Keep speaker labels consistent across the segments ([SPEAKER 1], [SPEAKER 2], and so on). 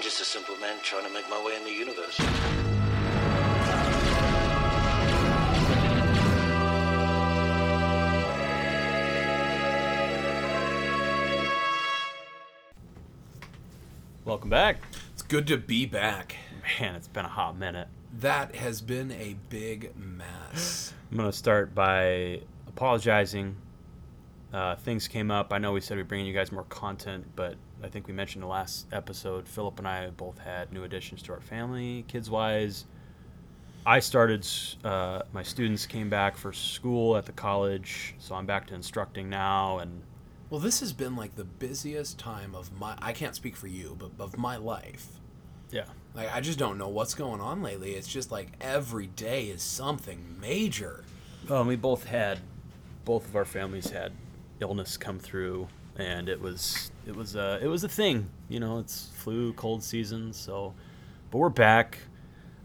[SPEAKER 1] I'm just a simple man trying to make my way in the universe.
[SPEAKER 2] Welcome back.
[SPEAKER 3] It's good to be back.
[SPEAKER 2] Man, it's been a hot minute.
[SPEAKER 3] That has been a big mess.
[SPEAKER 2] I'm going to start by apologizing. Uh, things came up. I know we said we'd bring you guys more content, but I think we mentioned the last episode. Philip and I both had new additions to our family, kids wise. I started, uh, my students came back for school at the college, so I'm back to instructing now. And
[SPEAKER 3] Well, this has been like the busiest time of my I can't speak for you, but of my life.
[SPEAKER 2] yeah,
[SPEAKER 3] Like I just don't know what's going on lately. It's just like every day is something major.
[SPEAKER 2] Well, we both had, both of our families had illness come through, and it was it was a it was a thing. You know, it's flu, cold season, so. But we're back.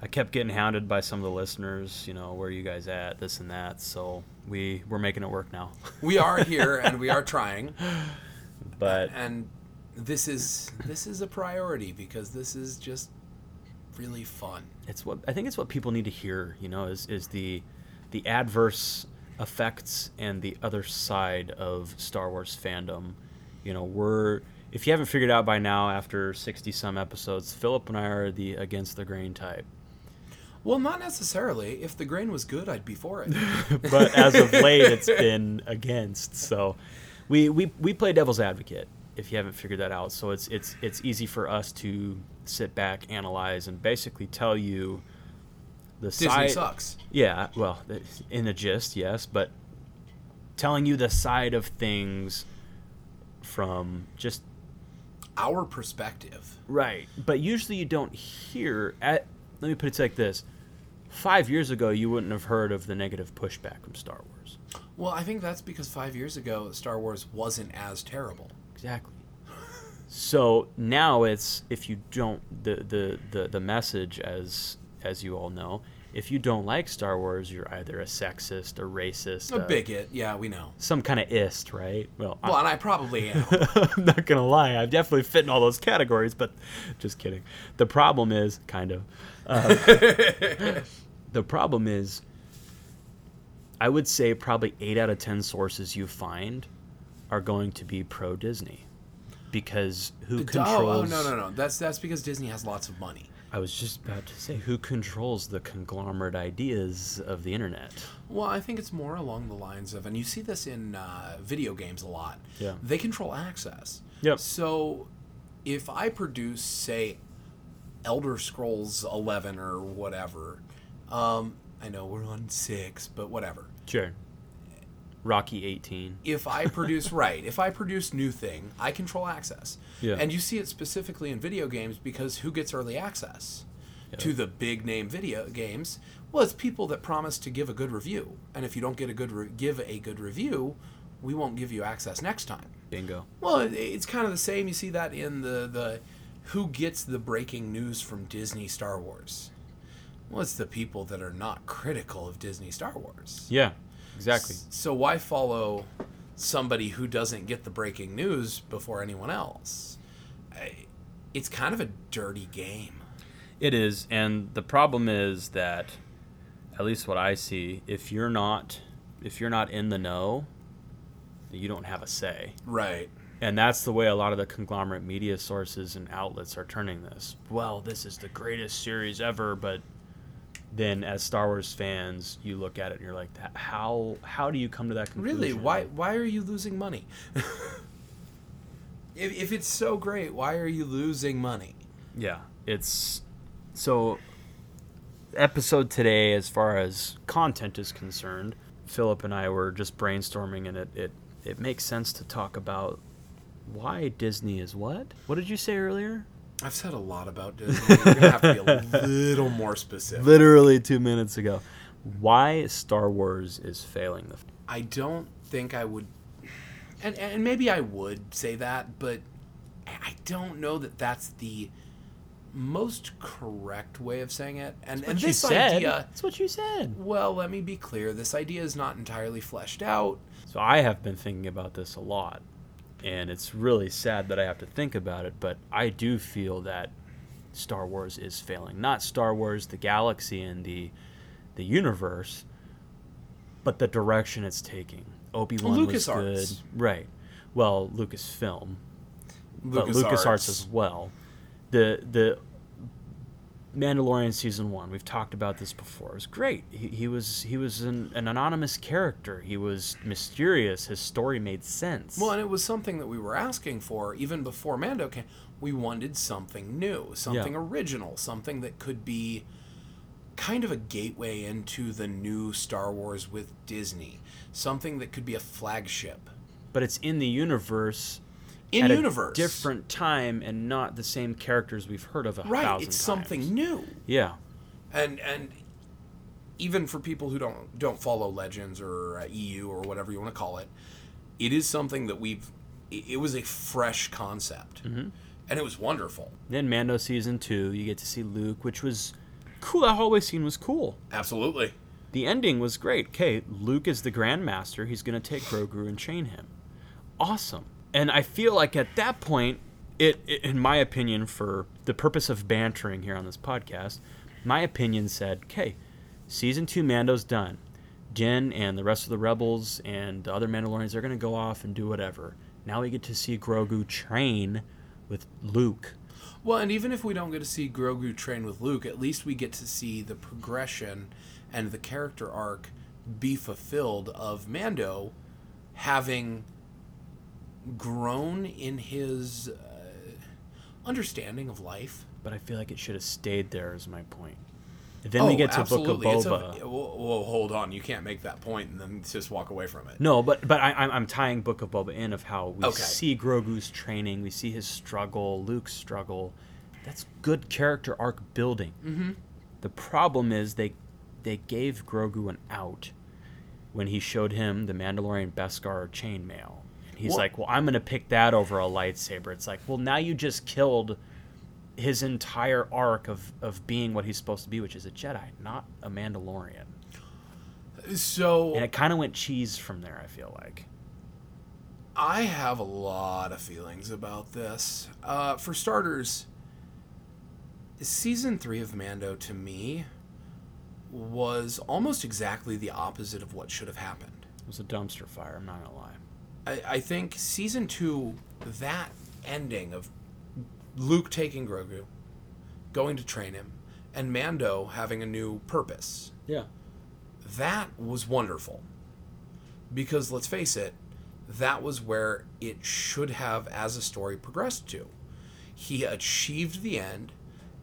[SPEAKER 2] I kept getting hounded by some of the listeners. You know, where are you guys at? This and that. So we we're making it work now.
[SPEAKER 3] We are here and we are trying.
[SPEAKER 2] but
[SPEAKER 3] And this is this is a priority because this is just really fun.
[SPEAKER 2] it's what I think it's what people need to hear. You know, is is the the adverse effects and the other side of Star Wars fandom. You know, we're if you haven't figured out by now after 60 some episodes, Philip and I are the against the grain type.
[SPEAKER 3] Well, not necessarily. If the grain was good, I'd be for it.
[SPEAKER 2] but as of late it's been against. So we, we we play devil's advocate if you haven't figured that out. So it's it's it's easy for us to sit back, analyze and basically tell you the
[SPEAKER 3] Disney
[SPEAKER 2] side
[SPEAKER 3] sucks.
[SPEAKER 2] Yeah, well, in a gist, yes, but telling you the side of things from just
[SPEAKER 3] Our perspective.
[SPEAKER 2] right. But usually you don't hear at let me put it like this. 5 years ago you wouldn't have heard of the negative pushback from Star Wars.
[SPEAKER 3] Well, I think that's because five years ago, Star Wars wasn't as terrible.
[SPEAKER 2] Exactly. So now it's if you don't the, the, the, the message as as you all know, if you don't like Star Wars, you're either a sexist, a racist,
[SPEAKER 3] A bigot, yeah, we know.
[SPEAKER 2] some kind of ist, right? Well,
[SPEAKER 3] Well, and I probably am.
[SPEAKER 2] I'm not gonna lie, I definitely fit in all those categories, but just kidding. The problem is kind of. Uh, the problem is, I would say probably eight out of ten sources you find are going to be pro Disney, because who
[SPEAKER 3] oh,
[SPEAKER 2] controls?
[SPEAKER 3] oh, no, no, no. That's that's because Disney has lots of money.
[SPEAKER 2] I was just about to say who controls the conglomerate ideas of the internet.
[SPEAKER 3] Well, I think it's more along the lines of, and you see this in uh, video games a lot.
[SPEAKER 2] Yeah.
[SPEAKER 3] They control access.
[SPEAKER 2] Yep.
[SPEAKER 3] So, if I produce, say, Elder Scrolls 11 or whatever, um, I know we're on six, but whatever.
[SPEAKER 2] Sure. Rocky 18.
[SPEAKER 3] if I produce right, if I produce new thing, I control access.
[SPEAKER 2] Yeah.
[SPEAKER 3] And you see it specifically in video games because who gets early access to the big name video games? Well, it's people that promise to give a good review. And if you don't get a good re- give a good review, we won't give you access next time.
[SPEAKER 2] Bingo.
[SPEAKER 3] Well, it, it's kind of the same. You see that in the the who gets the breaking news from Disney Star Wars. Well, it's the people that are not critical of Disney Star Wars.
[SPEAKER 2] Yeah, exactly.
[SPEAKER 3] So why follow somebody who doesn't get the breaking news before anyone else? It's kind of a dirty game.
[SPEAKER 2] It is, and the problem is that, at least what I see, if you're not, if you're not in the know, you don't have a say,
[SPEAKER 3] Right.
[SPEAKER 2] and that's the way a lot of the conglomerate media sources and outlets are turning this. Well, this is the greatest series ever, but then as Star Wars fans, you look at it and you're like, how how do you come to that conclusion?
[SPEAKER 3] Really? Why why are you losing money? if, if it's so great, why are you losing money?
[SPEAKER 2] Yeah, it's so episode today as far as content is concerned, Philip and I were just brainstorming and it it, it makes sense to talk about why Disney is what? What did you say earlier?
[SPEAKER 3] I've said a lot about Disney. You're gonna have to be a little more specific.
[SPEAKER 2] Literally 2 minutes ago. Why Star Wars is failing the
[SPEAKER 3] I don't think I would, and and maybe I would say that, but I don't know that that's the most correct way of saying it. And, and this
[SPEAKER 2] said.
[SPEAKER 3] idea,
[SPEAKER 2] That's what you said.
[SPEAKER 3] well, let me be clear. This idea is not entirely fleshed out.
[SPEAKER 2] So I have been thinking about this a lot, and it's really sad that I have to think about it. But I do feel that Star Wars is failing. Not Star Wars, the galaxy, and the the universe, but the direction it's taking. Obi Wan was good, right? Well, Lucasfilm, but
[SPEAKER 3] LucasArts.
[SPEAKER 2] LucasArts as well. The the Mandalorian season one. We've talked about this before. It was great. He, he was he was an, an anonymous character. He was mysterious. His story made sense.
[SPEAKER 3] Well, and it was something that we were asking for even before Mando came. We wanted something new, something
[SPEAKER 2] Yeah.
[SPEAKER 3] original, something that could be kind of a gateway into the new Star Wars with Disney, something that could be a flagship
[SPEAKER 2] but it's in the universe
[SPEAKER 3] in
[SPEAKER 2] at
[SPEAKER 3] universe.
[SPEAKER 2] a different time and not the same characters we've heard of a
[SPEAKER 3] right?
[SPEAKER 2] thousand
[SPEAKER 3] It's
[SPEAKER 2] times.
[SPEAKER 3] something new.
[SPEAKER 2] Yeah,
[SPEAKER 3] and and even for people who don't don't follow legends or uh, EU or whatever you want to call it, it is something that we've. It it was a fresh concept,
[SPEAKER 2] Mm-hmm.
[SPEAKER 3] and it was wonderful.
[SPEAKER 2] Then Mando season two, you get to see Luke, which was cool. That hallway scene was cool.
[SPEAKER 3] Absolutely.
[SPEAKER 2] The ending was great. Okay, Luke is the Grandmaster. He's going to take Grogu and chain him. Awesome. And I feel like at that point, it, it, in my opinion, for the purpose of bantering here on this podcast, my opinion said, okay, season two Mando's done. Jen and the rest of the rebels and the other Mandalorians are going to go off and do whatever. Now we get to see Grogu train with Luke.
[SPEAKER 3] Well, and even if we don't get to see Grogu train with Luke, at least we get to see the progression and the character arc be fulfilled of Mando having grown in his uh, understanding of life.
[SPEAKER 2] But I feel like it should have stayed there, is my point. Then we get to Book of
[SPEAKER 3] Oh, It's a-
[SPEAKER 2] Boba.
[SPEAKER 3] whoa, whoa, hold on. You can't make that point and then just walk away from it.
[SPEAKER 2] No, but but I, I'm I'm tying Book of Boba in of how we
[SPEAKER 3] Okay.
[SPEAKER 2] see Grogu's training, we see his struggle, Luke's struggle. That's good character arc building. Mm-hmm. The problem is they they gave Grogu an out when he showed him the Mandalorian Beskar chainmail. He's
[SPEAKER 3] Well-
[SPEAKER 2] like, "Well, I'm gonna pick that over a lightsaber." It's like, well, now you just killed his entire arc of of being what he's supposed to be, which is a Jedi, not a Mandalorian.
[SPEAKER 3] So
[SPEAKER 2] And it kind of went cheese from there. I feel like.
[SPEAKER 3] I have a lot of feelings about this. Uh, for starters, season three of Mando to me was almost exactly the opposite of what should have happened.
[SPEAKER 2] It was a dumpster fire. I'm not gonna lie.
[SPEAKER 3] I, I think season two, that ending of Luke taking Grogu, going to train him, and Mando having a new purpose,
[SPEAKER 2] Yeah.
[SPEAKER 3] that was wonderful. Because let's face it, that was where it should have, as a story, progressed to. He achieved the end,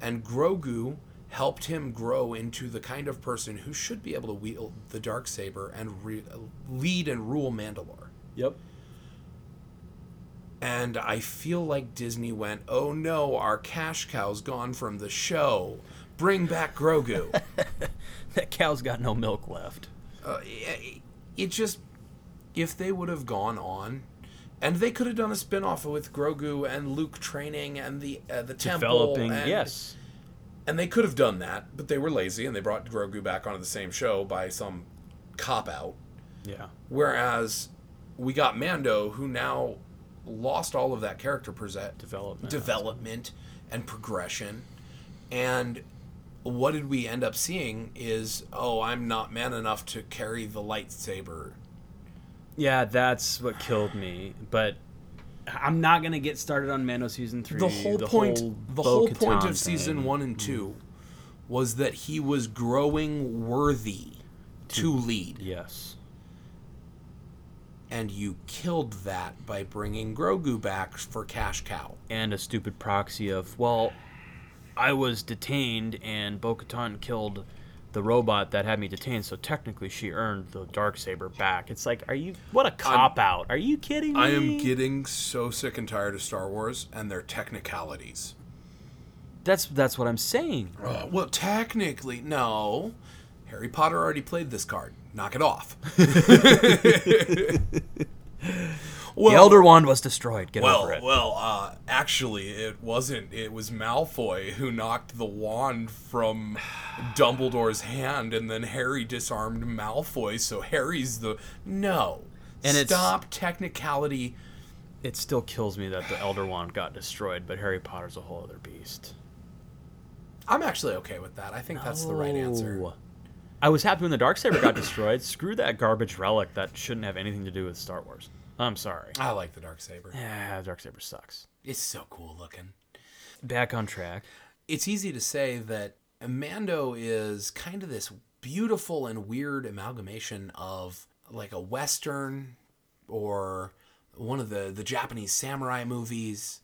[SPEAKER 3] and Grogu helped him grow into the kind of person who should be able to wield the dark saber and re- lead and rule Mandalore.
[SPEAKER 2] Yep.
[SPEAKER 3] And I feel like Disney went, "Oh no, our cash cow's gone from the show. Bring back Grogu."
[SPEAKER 2] That cow's got no milk left.
[SPEAKER 3] uh, it, it just if they would have gone on and they could have done a spin-off with Grogu and Luke training and the uh, the temple
[SPEAKER 2] Developing,
[SPEAKER 3] and,
[SPEAKER 2] yes.
[SPEAKER 3] and they could have done that but they were lazy and they brought Grogu back onto the same show by some cop out
[SPEAKER 2] Yeah.
[SPEAKER 3] whereas we got Mando who now lost all of that character present
[SPEAKER 2] Development.
[SPEAKER 3] development and progression and what did we end up seeing is oh i'm not man enough to carry the lightsaber
[SPEAKER 2] Yeah, that's what killed me. But I'm not gonna get started on Mando season three.
[SPEAKER 3] the whole point
[SPEAKER 2] whole
[SPEAKER 3] the whole point
[SPEAKER 2] thing.
[SPEAKER 3] of season 1 and mm. 2 was that he was growing worthy to lead
[SPEAKER 2] Yes.
[SPEAKER 3] And you killed that by bringing Grogu back for cash cow
[SPEAKER 2] And a stupid proxy of well, I was detained and Bo-Katan killed the robot that had me detained, so technically she earned the dark saber back. It's like, are you? What a cop out! Are you kidding me?
[SPEAKER 3] I am getting so sick and tired of Star Wars and their technicalities.
[SPEAKER 2] That's that's what I'm saying.
[SPEAKER 3] Uh, well, technically, no. Harry Potter already played this card. Knock it off. well,
[SPEAKER 2] the Elder Wand was destroyed. Get
[SPEAKER 3] well,
[SPEAKER 2] over it.
[SPEAKER 3] well. Uh, actually, it wasn't. It was Malfoy who knocked the wand from Dumbledore's hand, and then Harry disarmed Malfoy. So Harry's the no.
[SPEAKER 2] And
[SPEAKER 3] stop technicality.
[SPEAKER 2] it still kills me that the Elder Wand got destroyed, but Harry Potter's a whole other beast.
[SPEAKER 3] I'm actually okay with that. I think that's the right answer.
[SPEAKER 2] I was happy when the dark saber got destroyed. Screw that garbage relic that shouldn't have anything to do with Star Wars. I'm sorry.
[SPEAKER 3] I like the dark saber.
[SPEAKER 2] Yeah, the dark saber sucks.
[SPEAKER 3] It's so cool looking.
[SPEAKER 2] Back on track.
[SPEAKER 3] It's easy to say that Mando is kind of this beautiful and weird amalgamation of like a western or one of the the Japanese samurai movies.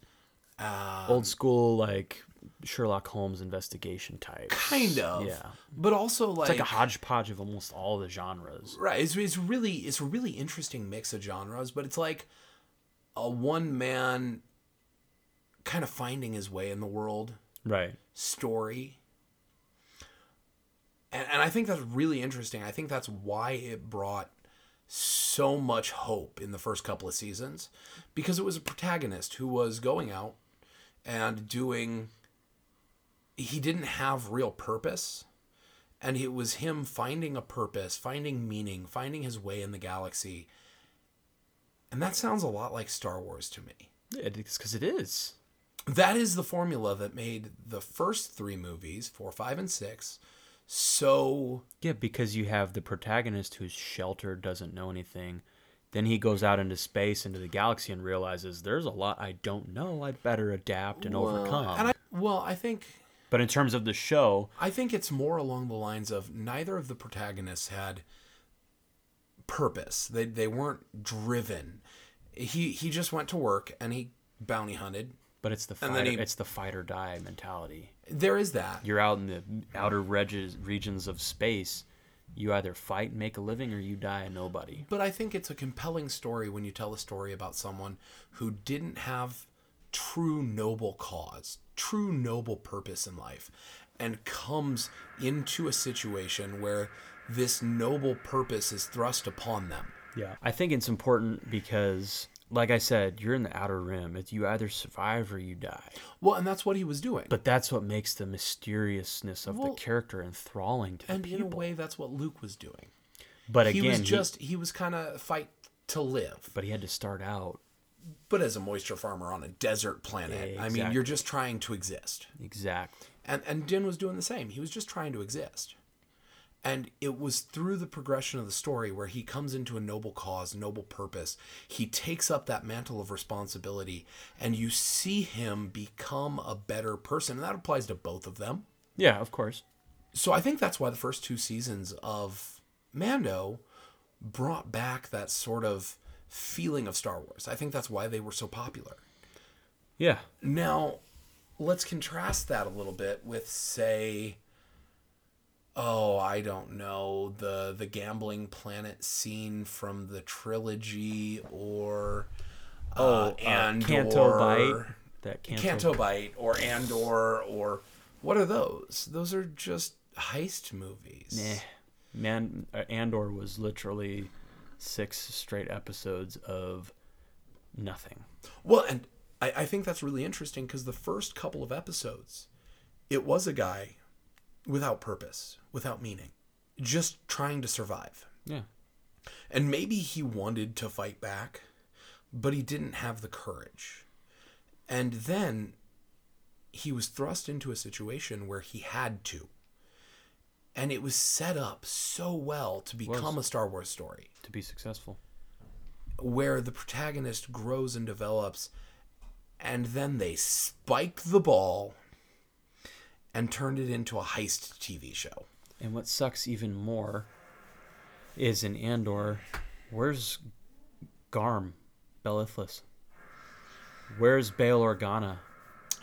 [SPEAKER 2] Uh, Old school like Sherlock Holmes investigation type.
[SPEAKER 3] Kind of.
[SPEAKER 2] Yeah.
[SPEAKER 3] But also like,
[SPEAKER 2] It's like a hodgepodge of almost all the genres.
[SPEAKER 3] Right. It's, it's really it's a really interesting mix of genres, but it's like a one man kind of finding his way in the world
[SPEAKER 2] Right.
[SPEAKER 3] story. And, and I think that's really interesting. I think that's why it brought so much hope in the first couple of seasons because it was a protagonist who was going out and doing he didn't have real purpose and it was him finding a purpose, finding meaning, finding his way in the galaxy. And that sounds a lot like Star Wars to me.
[SPEAKER 2] It's because it is.
[SPEAKER 3] That is the formula that made the first three movies, four, five, and six, so
[SPEAKER 2] Yeah, because you have the protagonist who's sheltered, doesn't know anything. Then he goes out into space, into the galaxy, and realizes there's a lot I don't know. I'd better adapt and overcome.
[SPEAKER 3] And I well, I think
[SPEAKER 2] but in terms of the show,
[SPEAKER 3] I think it's more along the lines of neither of the protagonists had purpose. They they weren't driven. He he just went to work and he bounty hunted.
[SPEAKER 2] but it's the fight,
[SPEAKER 3] he-
[SPEAKER 2] it's the fight or die mentality.
[SPEAKER 3] There is that.
[SPEAKER 2] You're out in the outer reges, regions of space. You either fight and make a living, or you die a nobody.
[SPEAKER 3] But I think it's a compelling story when you tell a story about someone who didn't have true noble cause, true noble purpose in life, and comes into a situation where this noble purpose is thrust upon them.
[SPEAKER 2] Yeah, I think it's important because, like I said, you're in the outer rim. It's you either survive or you die.
[SPEAKER 3] Well, and that's what he was doing.
[SPEAKER 2] But that's what makes the mysteriousness of
[SPEAKER 3] Well,
[SPEAKER 2] the character enthralling to the
[SPEAKER 3] and in a way, that's what Luke was doing.
[SPEAKER 2] but
[SPEAKER 3] he
[SPEAKER 2] again,
[SPEAKER 3] was
[SPEAKER 2] he-
[SPEAKER 3] just he was kind of fight to live,
[SPEAKER 2] but he had to start out
[SPEAKER 3] but as a moisture farmer on a desert planet.
[SPEAKER 2] Yeah,
[SPEAKER 3] I mean, you're just trying to exist.
[SPEAKER 2] exactly.
[SPEAKER 3] And and Din was doing the same. He was just trying to exist. And it was through the progression of the story where he comes into a noble cause, noble purpose. He takes up that mantle of responsibility, and you see him become a better person. And that applies to both of them.
[SPEAKER 2] Yeah, of course.
[SPEAKER 3] So I think that's why the first two seasons of Mando brought back that sort of feeling of Star Wars. I think that's why they were so popular.
[SPEAKER 2] Yeah,
[SPEAKER 3] Now, let's contrast that a little bit with, say, oh, I don't know, the the gambling planet scene from the trilogy, or uh, and
[SPEAKER 2] Canto Bight. That Canto,
[SPEAKER 3] Canto Bight, or Andor, or what are those? Those are just heist movies.
[SPEAKER 2] Nah. Man, uh, Andor was literally six straight episodes of nothing.
[SPEAKER 3] Well, and I, I think that's really interesting because the first couple of episodes, it was a guy without purpose, without meaning, just trying to survive.
[SPEAKER 2] Yeah.
[SPEAKER 3] And maybe he wanted to fight back, but he didn't have the courage. And then he was thrust into a situation where he had to. And it was set up so well to become a Star Wars story
[SPEAKER 2] To be successful.
[SPEAKER 3] where the protagonist grows and develops, and then they spike the ball and turned it into a heist TV show.
[SPEAKER 2] And what sucks even more is in Andor, where's Garm, Bel Iblis? Where's Bail Organa?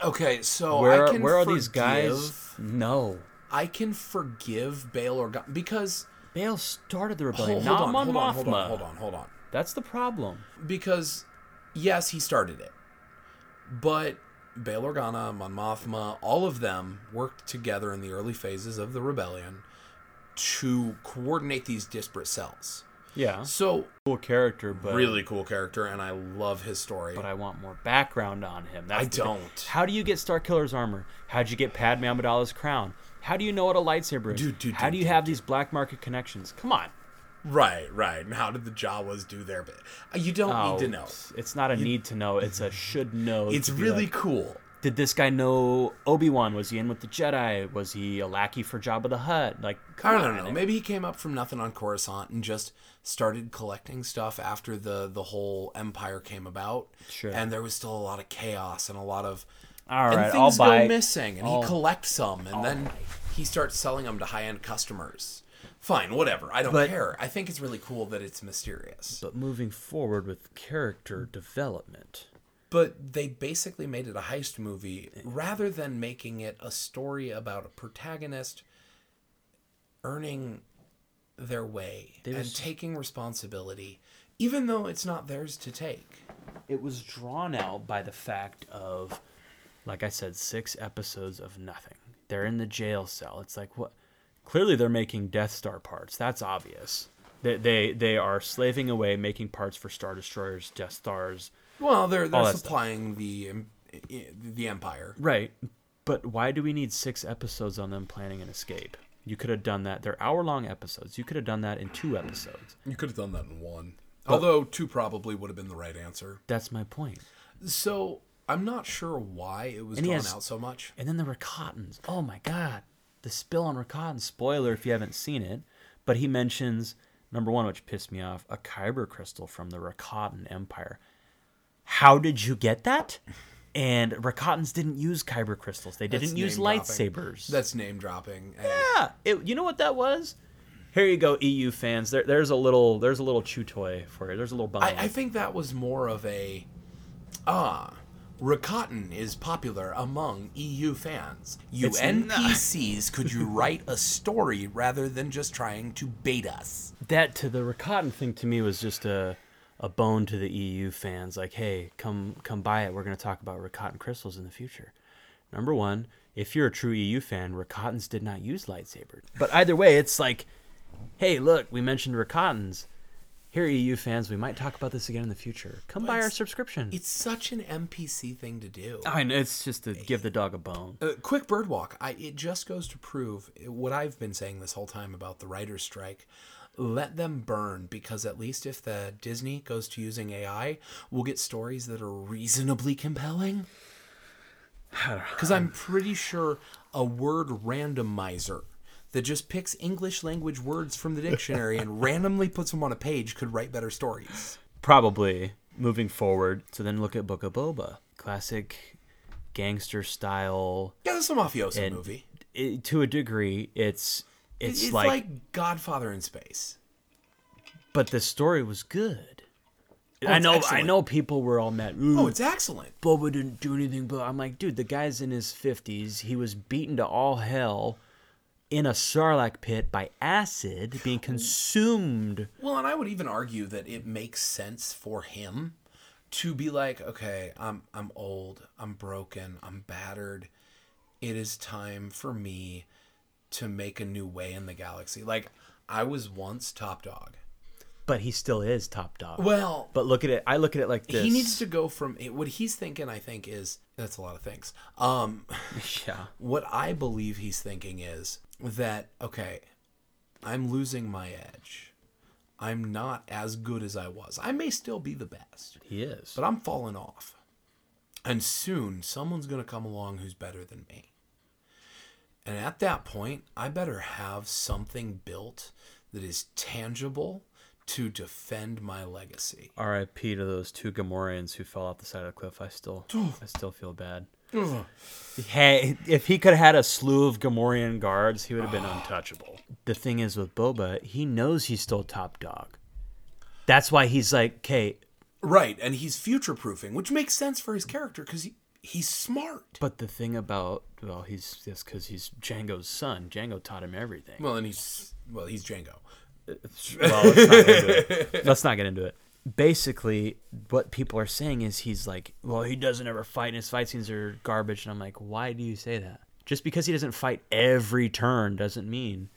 [SPEAKER 3] Okay, so
[SPEAKER 2] Where
[SPEAKER 3] I can
[SPEAKER 2] where are these guys? No.
[SPEAKER 3] I can forgive Bail Organa because
[SPEAKER 2] Bail started the rebellion,
[SPEAKER 3] hold
[SPEAKER 2] not
[SPEAKER 3] on,
[SPEAKER 2] Mon
[SPEAKER 3] hold on,
[SPEAKER 2] Mothma.
[SPEAKER 3] hold on, hold on, hold on.
[SPEAKER 2] That's the problem.
[SPEAKER 3] Because yes, he started it, but Bail Organa, Mon Mothma, all of them worked together in the early phases of the rebellion to coordinate these disparate cells.
[SPEAKER 2] Yeah.
[SPEAKER 3] So
[SPEAKER 2] Cool character, but
[SPEAKER 3] really cool character, and I love his story.
[SPEAKER 2] but I want more background on him. That's
[SPEAKER 3] I don't.
[SPEAKER 2] How do you get Starkiller's armor? How'd you get Padme Amidala's crown? How do you know what a lightsaber is?
[SPEAKER 3] Dude, dude,
[SPEAKER 2] How do you
[SPEAKER 3] dude,
[SPEAKER 2] have these black market connections? Come on.
[SPEAKER 3] right, right. And how did the Jawas do their bit? Uh, You don't need to know.
[SPEAKER 2] It's not a need to know. It's a should know.
[SPEAKER 3] It's really
[SPEAKER 2] like,
[SPEAKER 3] cool.
[SPEAKER 2] did this guy know Obi Wan? Was he in with the Jedi? Was he a lackey for Jabba the Hutt? Like,
[SPEAKER 3] I don't
[SPEAKER 2] on.
[SPEAKER 3] know. Maybe he came up from nothing on Coruscant and just started collecting stuff after the the whole empire came about.
[SPEAKER 2] Sure.
[SPEAKER 3] And there was still a lot of chaos and a lot of
[SPEAKER 2] All
[SPEAKER 3] and
[SPEAKER 2] right, I'll
[SPEAKER 3] things
[SPEAKER 2] buy.
[SPEAKER 3] go missing, and
[SPEAKER 2] I'll-
[SPEAKER 3] he oh. collects some, and oh then he starts selling them to high end customers. Fine, whatever. I don't
[SPEAKER 2] But-
[SPEAKER 3] care. I think it's really cool that it's mysterious.
[SPEAKER 2] But moving forward with character development,
[SPEAKER 3] But they basically made it a heist movie eh. rather than making it a story about a protagonist earning their way and
[SPEAKER 2] There's-
[SPEAKER 3] taking responsibility, even though it's not theirs to take.
[SPEAKER 2] it was drawn out by the fact of, like I said, six episodes of nothing. They're in the jail cell. It's like what? Clearly, they're making Death Star parts. That's obvious. They they they are slaving away making parts for Star Destroyers, Death Stars.
[SPEAKER 3] Well, they're they're
[SPEAKER 2] that stuff.
[SPEAKER 3] supplying the eh, the empire.
[SPEAKER 2] Right. But why do we need six episodes on them planning an escape? You could have done that. They're hour long episodes. You could have done that in two episodes.
[SPEAKER 3] You could have done that in one. Although two probably would have been the right answer.
[SPEAKER 2] That's my point.
[SPEAKER 3] So I'm not sure why it was
[SPEAKER 2] And
[SPEAKER 3] drawn
[SPEAKER 2] has-
[SPEAKER 3] out so much.
[SPEAKER 2] And then the Rakatans. Oh my god. The spill on Rakatan. Spoiler if you haven't seen it. But he mentions, number one, which pissed me off, a Kyber crystal from the Rakatan Empire. How did you get that? And Rakatans didn't use Kyber crystals. They didn't use
[SPEAKER 3] dropping.
[SPEAKER 2] lightsabers.
[SPEAKER 3] That's name dropping.
[SPEAKER 2] yeah. It, you know what that was? Here you go, EU fans. There, there's a little, there's a little chew toy for you. There's a little.
[SPEAKER 3] I, I think that was more of a ah. Rakatan is popular among EU fans. You
[SPEAKER 2] It's
[SPEAKER 3] NPCs, could you write a story rather than just trying to bait us?
[SPEAKER 2] that to the Rakatan thing to me was just a a bone to the EU fans. Like, hey, come come buy it. We're going to talk about Rakatan crystals in the future. Number one, if you're a true EU fan, Rakatans did not use lightsabers. But either way, it's like, hey, look, we mentioned Rakatans. Here, EU fans, we might talk about this again in the future. Come buy our subscription.
[SPEAKER 3] It's such an NPC thing to do.
[SPEAKER 2] I know it's just to give the dog a bone.
[SPEAKER 3] Uh, quick bird walk. I, it just goes to prove what I've been saying this whole time about the writer's strike. Let them burn because at least if the Disney goes to using AI, we'll get stories that are reasonably compelling. Because I'm pretty sure a word randomizer that just picks English language words from the dictionary and randomly puts them on a page could write better stories.
[SPEAKER 2] Probably moving forward. So then look at Book of Boba, classic gangster style.
[SPEAKER 3] Yeah, that's a mafioso movie.
[SPEAKER 2] it, to a degree, it's
[SPEAKER 3] It's,
[SPEAKER 2] it's,
[SPEAKER 3] like,
[SPEAKER 2] like,
[SPEAKER 3] Godfather in space.
[SPEAKER 2] but the story was good.
[SPEAKER 3] Oh,
[SPEAKER 2] I
[SPEAKER 3] it's
[SPEAKER 2] know, I know, people were all mad.
[SPEAKER 3] Oh, it's excellent.
[SPEAKER 2] Boba didn't do anything, but I'm like, dude, the guy's in his fifties. He was beaten to all hell in a sarlacc pit by acid, being consumed.
[SPEAKER 3] Well, and I would even argue that it makes sense for him to be like, okay, I'm I'm old, I'm broken, I'm battered. It is time for me to make a new way in the galaxy. Like I was once top dog.
[SPEAKER 2] But he still is top dog.
[SPEAKER 3] Well,
[SPEAKER 2] But look at it. I look at it like this.
[SPEAKER 3] he needs to go from what he's thinking. I think is that's a lot of things. Um,
[SPEAKER 2] Yeah.
[SPEAKER 3] what I believe he's thinking is that okay, I'm losing my edge. I'm not as good as I was. I may still be the best.
[SPEAKER 2] He is.
[SPEAKER 3] but I'm falling off. And soon someone's going to come along who's better than me. And at that point, I better have something built that is tangible to defend my legacy.
[SPEAKER 2] R.I.P. to those two Gamorreans who fell off the side of the cliff. I still, I still feel bad. Hey, if he could have had a slew of Gamorrean guards, he would have been untouchable. The thing is with Boba, he knows he's still top dog. That's why he's like, okay,
[SPEAKER 3] Right, and he's future proofing, which makes sense for his character because he, he's smart.
[SPEAKER 2] but the thing about, well, he's just because he's Jango's son. Jango taught him everything.
[SPEAKER 3] Well, and he's well, he's Jango.
[SPEAKER 2] well, let's not, get into it. let's not get into it. Basically, what people are saying is he's like, well, he doesn't ever fight, and his fight scenes are garbage. And I'm like, why do you say that? Just because he doesn't fight every turn doesn't mean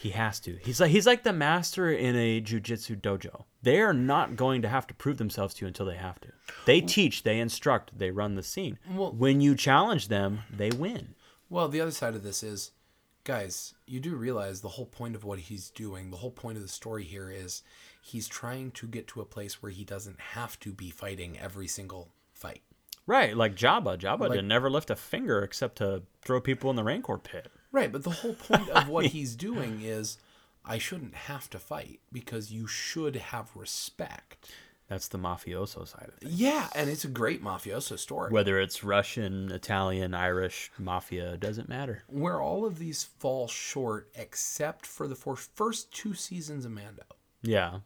[SPEAKER 2] he has to. He's like he's like the master in a jujitsu dojo. They are not going to have to prove themselves to you until they have to. They teach, they instruct, they run the scene.
[SPEAKER 3] Well-
[SPEAKER 2] when you challenge them, they win.
[SPEAKER 3] Well, the other side of this is, guys, you do realize the whole point of what he's doing, the whole point of the story here is he's trying to get to a place where he doesn't have to be fighting every single fight.
[SPEAKER 2] Right, like Jabba. Jabba
[SPEAKER 3] Like-
[SPEAKER 2] did never lift a finger except to throw people in the Rancor pit.
[SPEAKER 3] Right, but the whole point of what he's doing is I shouldn't have to fight because you should have respect.
[SPEAKER 2] That's the mafioso side of it.
[SPEAKER 3] Yeah, and it's a great mafioso story.
[SPEAKER 2] Whether it's Russian, Italian, Irish, mafia, doesn't matter.
[SPEAKER 3] where all of these fall short except for the four, first two seasons of Mando.
[SPEAKER 2] Yeah.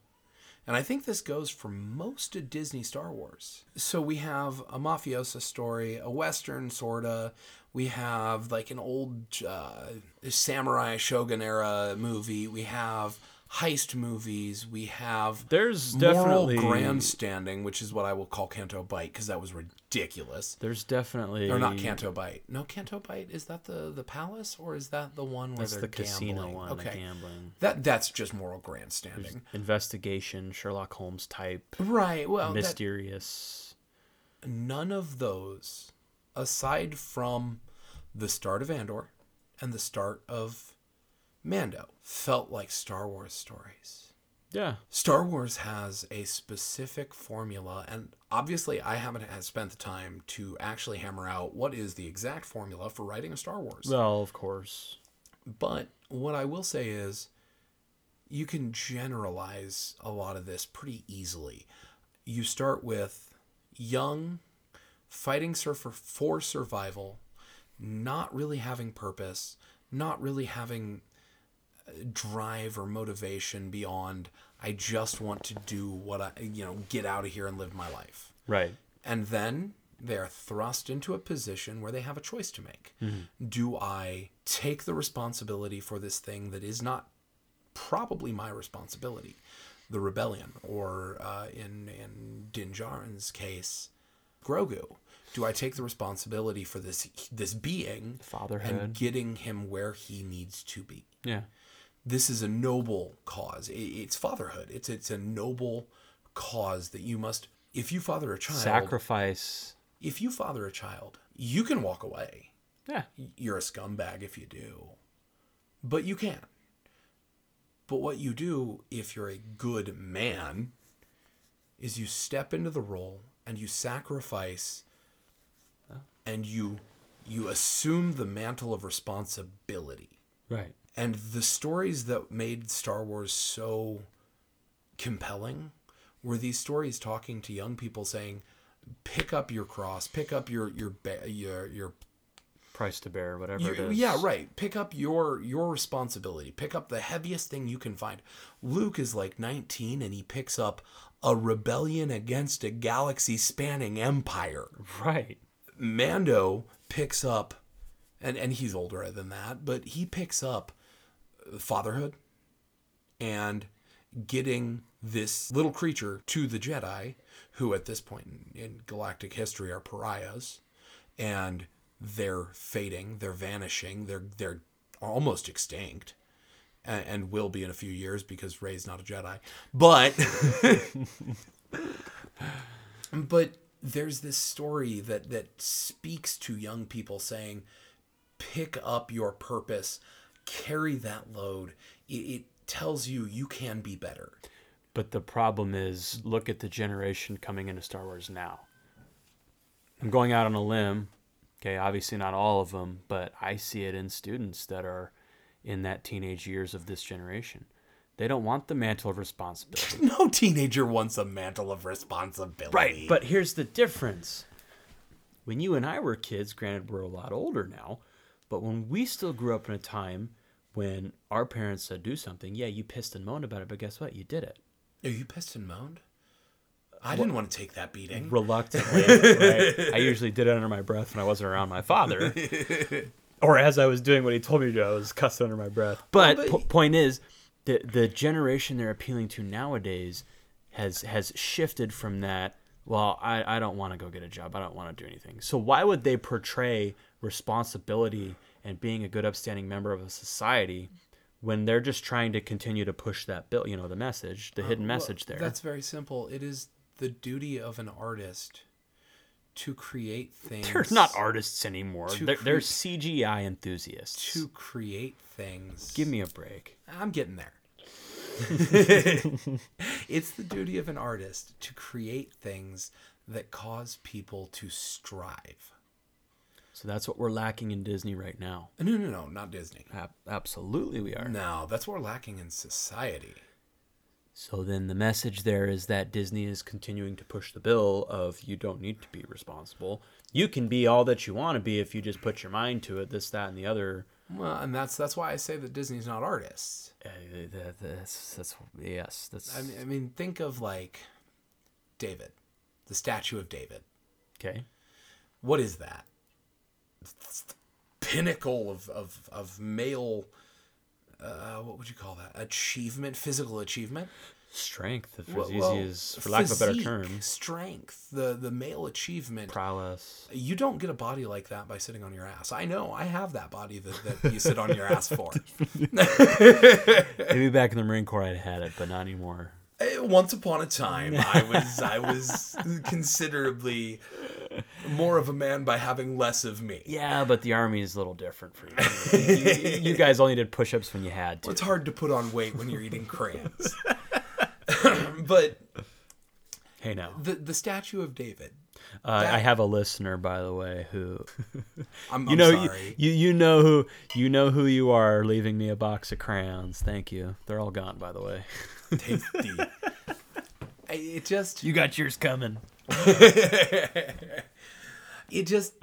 [SPEAKER 3] And I think this goes for most of Disney Star Wars. So we have a mafiosa story, a western sorta. We have like an old uh, samurai shogun era movie. We have heist movies. We have
[SPEAKER 2] There's
[SPEAKER 3] moral
[SPEAKER 2] definitely
[SPEAKER 3] grandstanding, which is what I will call Canto Bight because that was ridiculous.
[SPEAKER 2] There's definitely
[SPEAKER 3] Or not Canto Bight. No, Canto Bight. Is that the the palace or is that the one where
[SPEAKER 2] That's
[SPEAKER 3] they're
[SPEAKER 2] the casino
[SPEAKER 3] gambling?
[SPEAKER 2] one, the
[SPEAKER 3] Okay,
[SPEAKER 2] gambling.
[SPEAKER 3] that that's just moral grandstanding.
[SPEAKER 2] Investigation, Sherlock Holmes type,
[SPEAKER 3] Right. Well, that,
[SPEAKER 2] mysterious.
[SPEAKER 3] none of those, aside from the start of Andor and the start of Mando, felt like Star Wars stories.
[SPEAKER 2] Yeah.
[SPEAKER 3] Star Wars has a specific formula, and obviously, I haven't spent the time to actually hammer out what is the exact formula for writing a Star Wars.
[SPEAKER 2] Well, of course.
[SPEAKER 3] But what I will say is, you can generalize a lot of this pretty easily. You start with young, fighting surfer for survival, not really having purpose, not really having drive or motivation beyond I just want to do what I you know get out of here and live my life.
[SPEAKER 2] Right.
[SPEAKER 3] And then they're thrust into a position where they have a choice to make. Do I take the responsibility for this thing that is not probably my responsibility, the rebellion, or uh, in in Din Djarin's case, Grogu? Do I take the responsibility for this this being
[SPEAKER 2] Fatherhood.
[SPEAKER 3] and getting him where he needs to be?
[SPEAKER 2] Yeah.
[SPEAKER 3] This is a noble cause. It's fatherhood. It's it's a noble cause that you must. If you father a child,
[SPEAKER 2] Sacrifice.
[SPEAKER 3] if you father a child, you can walk away.
[SPEAKER 2] Yeah.
[SPEAKER 3] You're a scumbag if you do, but you can. But what you do if you're a good man is you step into the role and you sacrifice and you you assume the mantle of responsibility.
[SPEAKER 2] Right.
[SPEAKER 3] And the stories that made Star Wars so compelling were these stories talking to young people saying, "Pick up your cross, pick up your your your your,
[SPEAKER 2] Price to bear, whatever
[SPEAKER 3] your
[SPEAKER 2] it is.
[SPEAKER 3] yeah right, pick up your your responsibility, pick up the heaviest thing you can find." Luke is like 19 and he picks up a rebellion against a galaxy spanning empire.
[SPEAKER 2] Right.
[SPEAKER 3] Mando picks up, and, and he's older than that, but he picks up fatherhood and getting this little creature to the Jedi, who at this point in, in galactic history are pariahs, and they're fading, they're vanishing, they're they're almost extinct, and, and will be in a few years because Rey's not a Jedi, but. but there's this story that that speaks to young people saying pick up your purpose carry that load it, it tells you you can be better
[SPEAKER 2] But the problem is, look at the generation coming into Star Wars now. I'm going out on a limb. Okay, obviously not all of them, but I see it in students that are in that teenage years of this generation. They don't want the mantle of responsibility.
[SPEAKER 3] no teenager wants a mantle of responsibility
[SPEAKER 2] Right. But here's the difference. When you and I were kids, granted we're a lot older now, but when we still grew up in a time when our parents said do something, yeah, you pissed and moaned about it, but guess what? You did it.
[SPEAKER 3] are you pissed and moaned i didn't want to take that beating
[SPEAKER 2] Reluctantly. right? I usually did it under my breath when I wasn't around my father. or as I was doing what he told me to do, I was cussing under my breath. But,
[SPEAKER 3] but-
[SPEAKER 2] po- point is, the the generation they're appealing to nowadays has has shifted from that. Well, I, I don't want to go get a job. I don't want to do anything. So why would they portray responsibility and being a good, upstanding member of a society when they're just trying to continue to push that bill? You know, the message, the uh, hidden
[SPEAKER 3] Well,
[SPEAKER 2] message there.
[SPEAKER 3] that's very simple it is the duty of an artist to create things
[SPEAKER 2] They're not artists anymore. They're, they're CGI enthusiasts.
[SPEAKER 3] to create things
[SPEAKER 2] Give me a break.
[SPEAKER 3] I'm getting there. it's the duty of an artist to create things that cause people to strive.
[SPEAKER 2] So that's what we're lacking in Disney right now.
[SPEAKER 3] No, no, no, not Disney.
[SPEAKER 2] Ab- absolutely, we are.
[SPEAKER 3] No, that's what we're lacking in society.
[SPEAKER 2] So then the message there is that Disney is continuing to push the bill of you don't need to be responsible. You can be all that you want to be if you just put your mind to it. This, that, and the other.
[SPEAKER 3] Well, and that's that's why I say that Disney's not artists.
[SPEAKER 2] Uh, that, that's, that's yes. That's
[SPEAKER 3] I mean, I mean, think of like David, the statue of David.
[SPEAKER 2] okay.
[SPEAKER 3] What is that? It's the pinnacle of of of male. Uh, what would you call that? Achievement, physical achievement.
[SPEAKER 2] Strength, if
[SPEAKER 3] Well-
[SPEAKER 2] as easy
[SPEAKER 3] well,
[SPEAKER 2] as, for lack of a better
[SPEAKER 3] physique,
[SPEAKER 2] term,
[SPEAKER 3] strength, the the male achievement.
[SPEAKER 2] prowess.
[SPEAKER 3] You don't get a body like that by sitting on your ass. I know. I have that body that, that you sit on your ass for.
[SPEAKER 2] Maybe back in the Marine Corps I'd had it, but not anymore.
[SPEAKER 3] Eh, Once upon a time, I was I was considerably more of a man by having less of me.
[SPEAKER 2] Yeah, but the army is a little different for you. you, you guys only did push-ups when you had to.
[SPEAKER 3] It's hard to put on weight when you're eating crayons. but
[SPEAKER 2] Hey now,
[SPEAKER 3] the the statue of David.
[SPEAKER 2] uh,
[SPEAKER 3] that-
[SPEAKER 2] I have a listener, by the way, who
[SPEAKER 3] I'm,
[SPEAKER 2] you
[SPEAKER 3] I'm
[SPEAKER 2] know you, you you know who you know who you are, leaving me a box of crayons. Thank you. They're all gone, by the way.
[SPEAKER 3] Tasty. It just
[SPEAKER 2] You got yours coming.
[SPEAKER 3] it just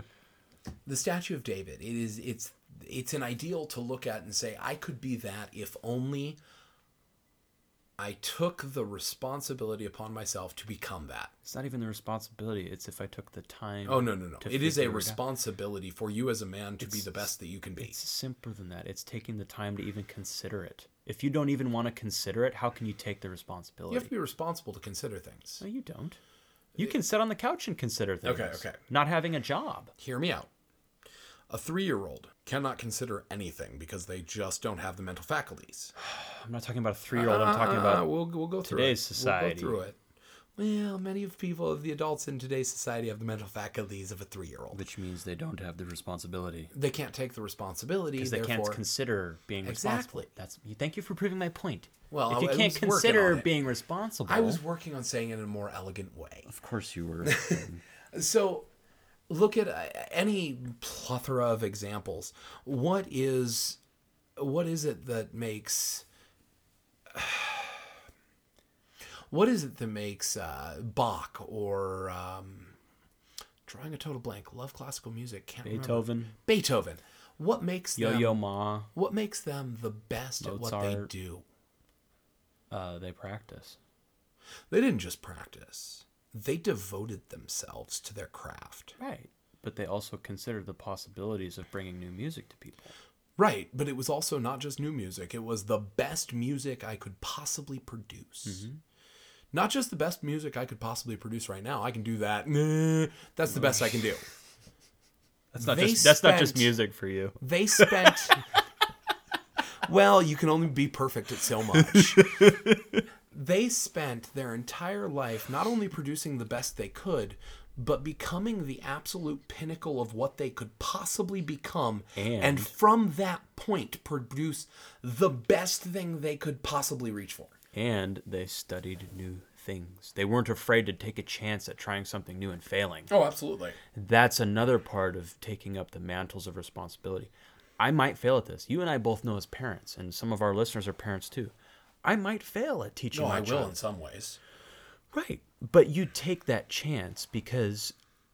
[SPEAKER 3] the statue of David. It is it's it's an ideal to look at and say I could be that if only I took the responsibility upon myself to become that.
[SPEAKER 2] It's not even the responsibility. It's if I took the time.
[SPEAKER 3] Oh no no no! It is a responsibility for you as a man to be the best that you can be.
[SPEAKER 2] It's simpler than that. It's taking the time to even consider it. If you don't even want to consider it, how can you take the responsibility?
[SPEAKER 3] You have to be responsible to consider things.
[SPEAKER 2] No, you don't. You can sit on the couch and consider things.
[SPEAKER 3] Okay, okay.
[SPEAKER 2] Not having a job.
[SPEAKER 3] Hear me out. A three-year-old cannot consider anything because they just don't have the mental faculties.
[SPEAKER 2] I'm not talking about a three-year-old. I'm talking
[SPEAKER 3] Uh,
[SPEAKER 2] about
[SPEAKER 3] we'll we'll go through
[SPEAKER 2] today's
[SPEAKER 3] it.
[SPEAKER 2] society.
[SPEAKER 3] We'll go through it. Well, many of people, the adults in today's society, have the mental faculties of a three-year-old.
[SPEAKER 2] which means they don't have the responsibility
[SPEAKER 3] They can't take the responsibility.
[SPEAKER 2] because they
[SPEAKER 3] therefore,
[SPEAKER 2] can't consider being responsible.
[SPEAKER 3] Exactly.
[SPEAKER 2] That's. Thank you for proving my point.
[SPEAKER 3] Well,
[SPEAKER 2] if you
[SPEAKER 3] I-
[SPEAKER 2] can't consider being responsible,
[SPEAKER 3] I was working on saying it in a more elegant way.
[SPEAKER 2] Of course you were.
[SPEAKER 3] So, look at uh, any plethora of examples. What is, what is it that makes? What is it that makes uh, Bach or um, drawing a total blank? Love classical music. Can't remember.
[SPEAKER 2] Beethoven,
[SPEAKER 3] Beethoven. What makes them?
[SPEAKER 2] Yo-Yo Ma,
[SPEAKER 3] What makes them the best at what they do?
[SPEAKER 2] uh, they practice.
[SPEAKER 3] They didn't just practice; they devoted themselves to their craft.
[SPEAKER 2] Right. But they also considered the possibilities of bringing new music to people.
[SPEAKER 3] Right, but it was also not just new music. It was the best music I could possibly produce. Mm-hmm. Not just the best music I could possibly produce right now. I can do that. That's the best I can do.
[SPEAKER 2] That's not
[SPEAKER 3] They
[SPEAKER 2] just that's not just music for you.
[SPEAKER 3] They spent. well, you can only be perfect at so much. they spent their entire life not only producing the best they could, but becoming the absolute pinnacle of what they could possibly become.
[SPEAKER 2] And-
[SPEAKER 3] from that point, produce the best thing they could possibly reach for.
[SPEAKER 2] And they studied new things. They weren't afraid to take a chance at trying something new and failing.
[SPEAKER 3] Oh, absolutely.
[SPEAKER 2] That's another part of taking up the mantles of responsibility. I might fail at this. You and I both know as parents, and some of our listeners are parents too. I might fail at teaching
[SPEAKER 3] No,
[SPEAKER 2] my
[SPEAKER 3] I will
[SPEAKER 2] child.
[SPEAKER 3] in some ways.
[SPEAKER 2] Right. But you take that chance because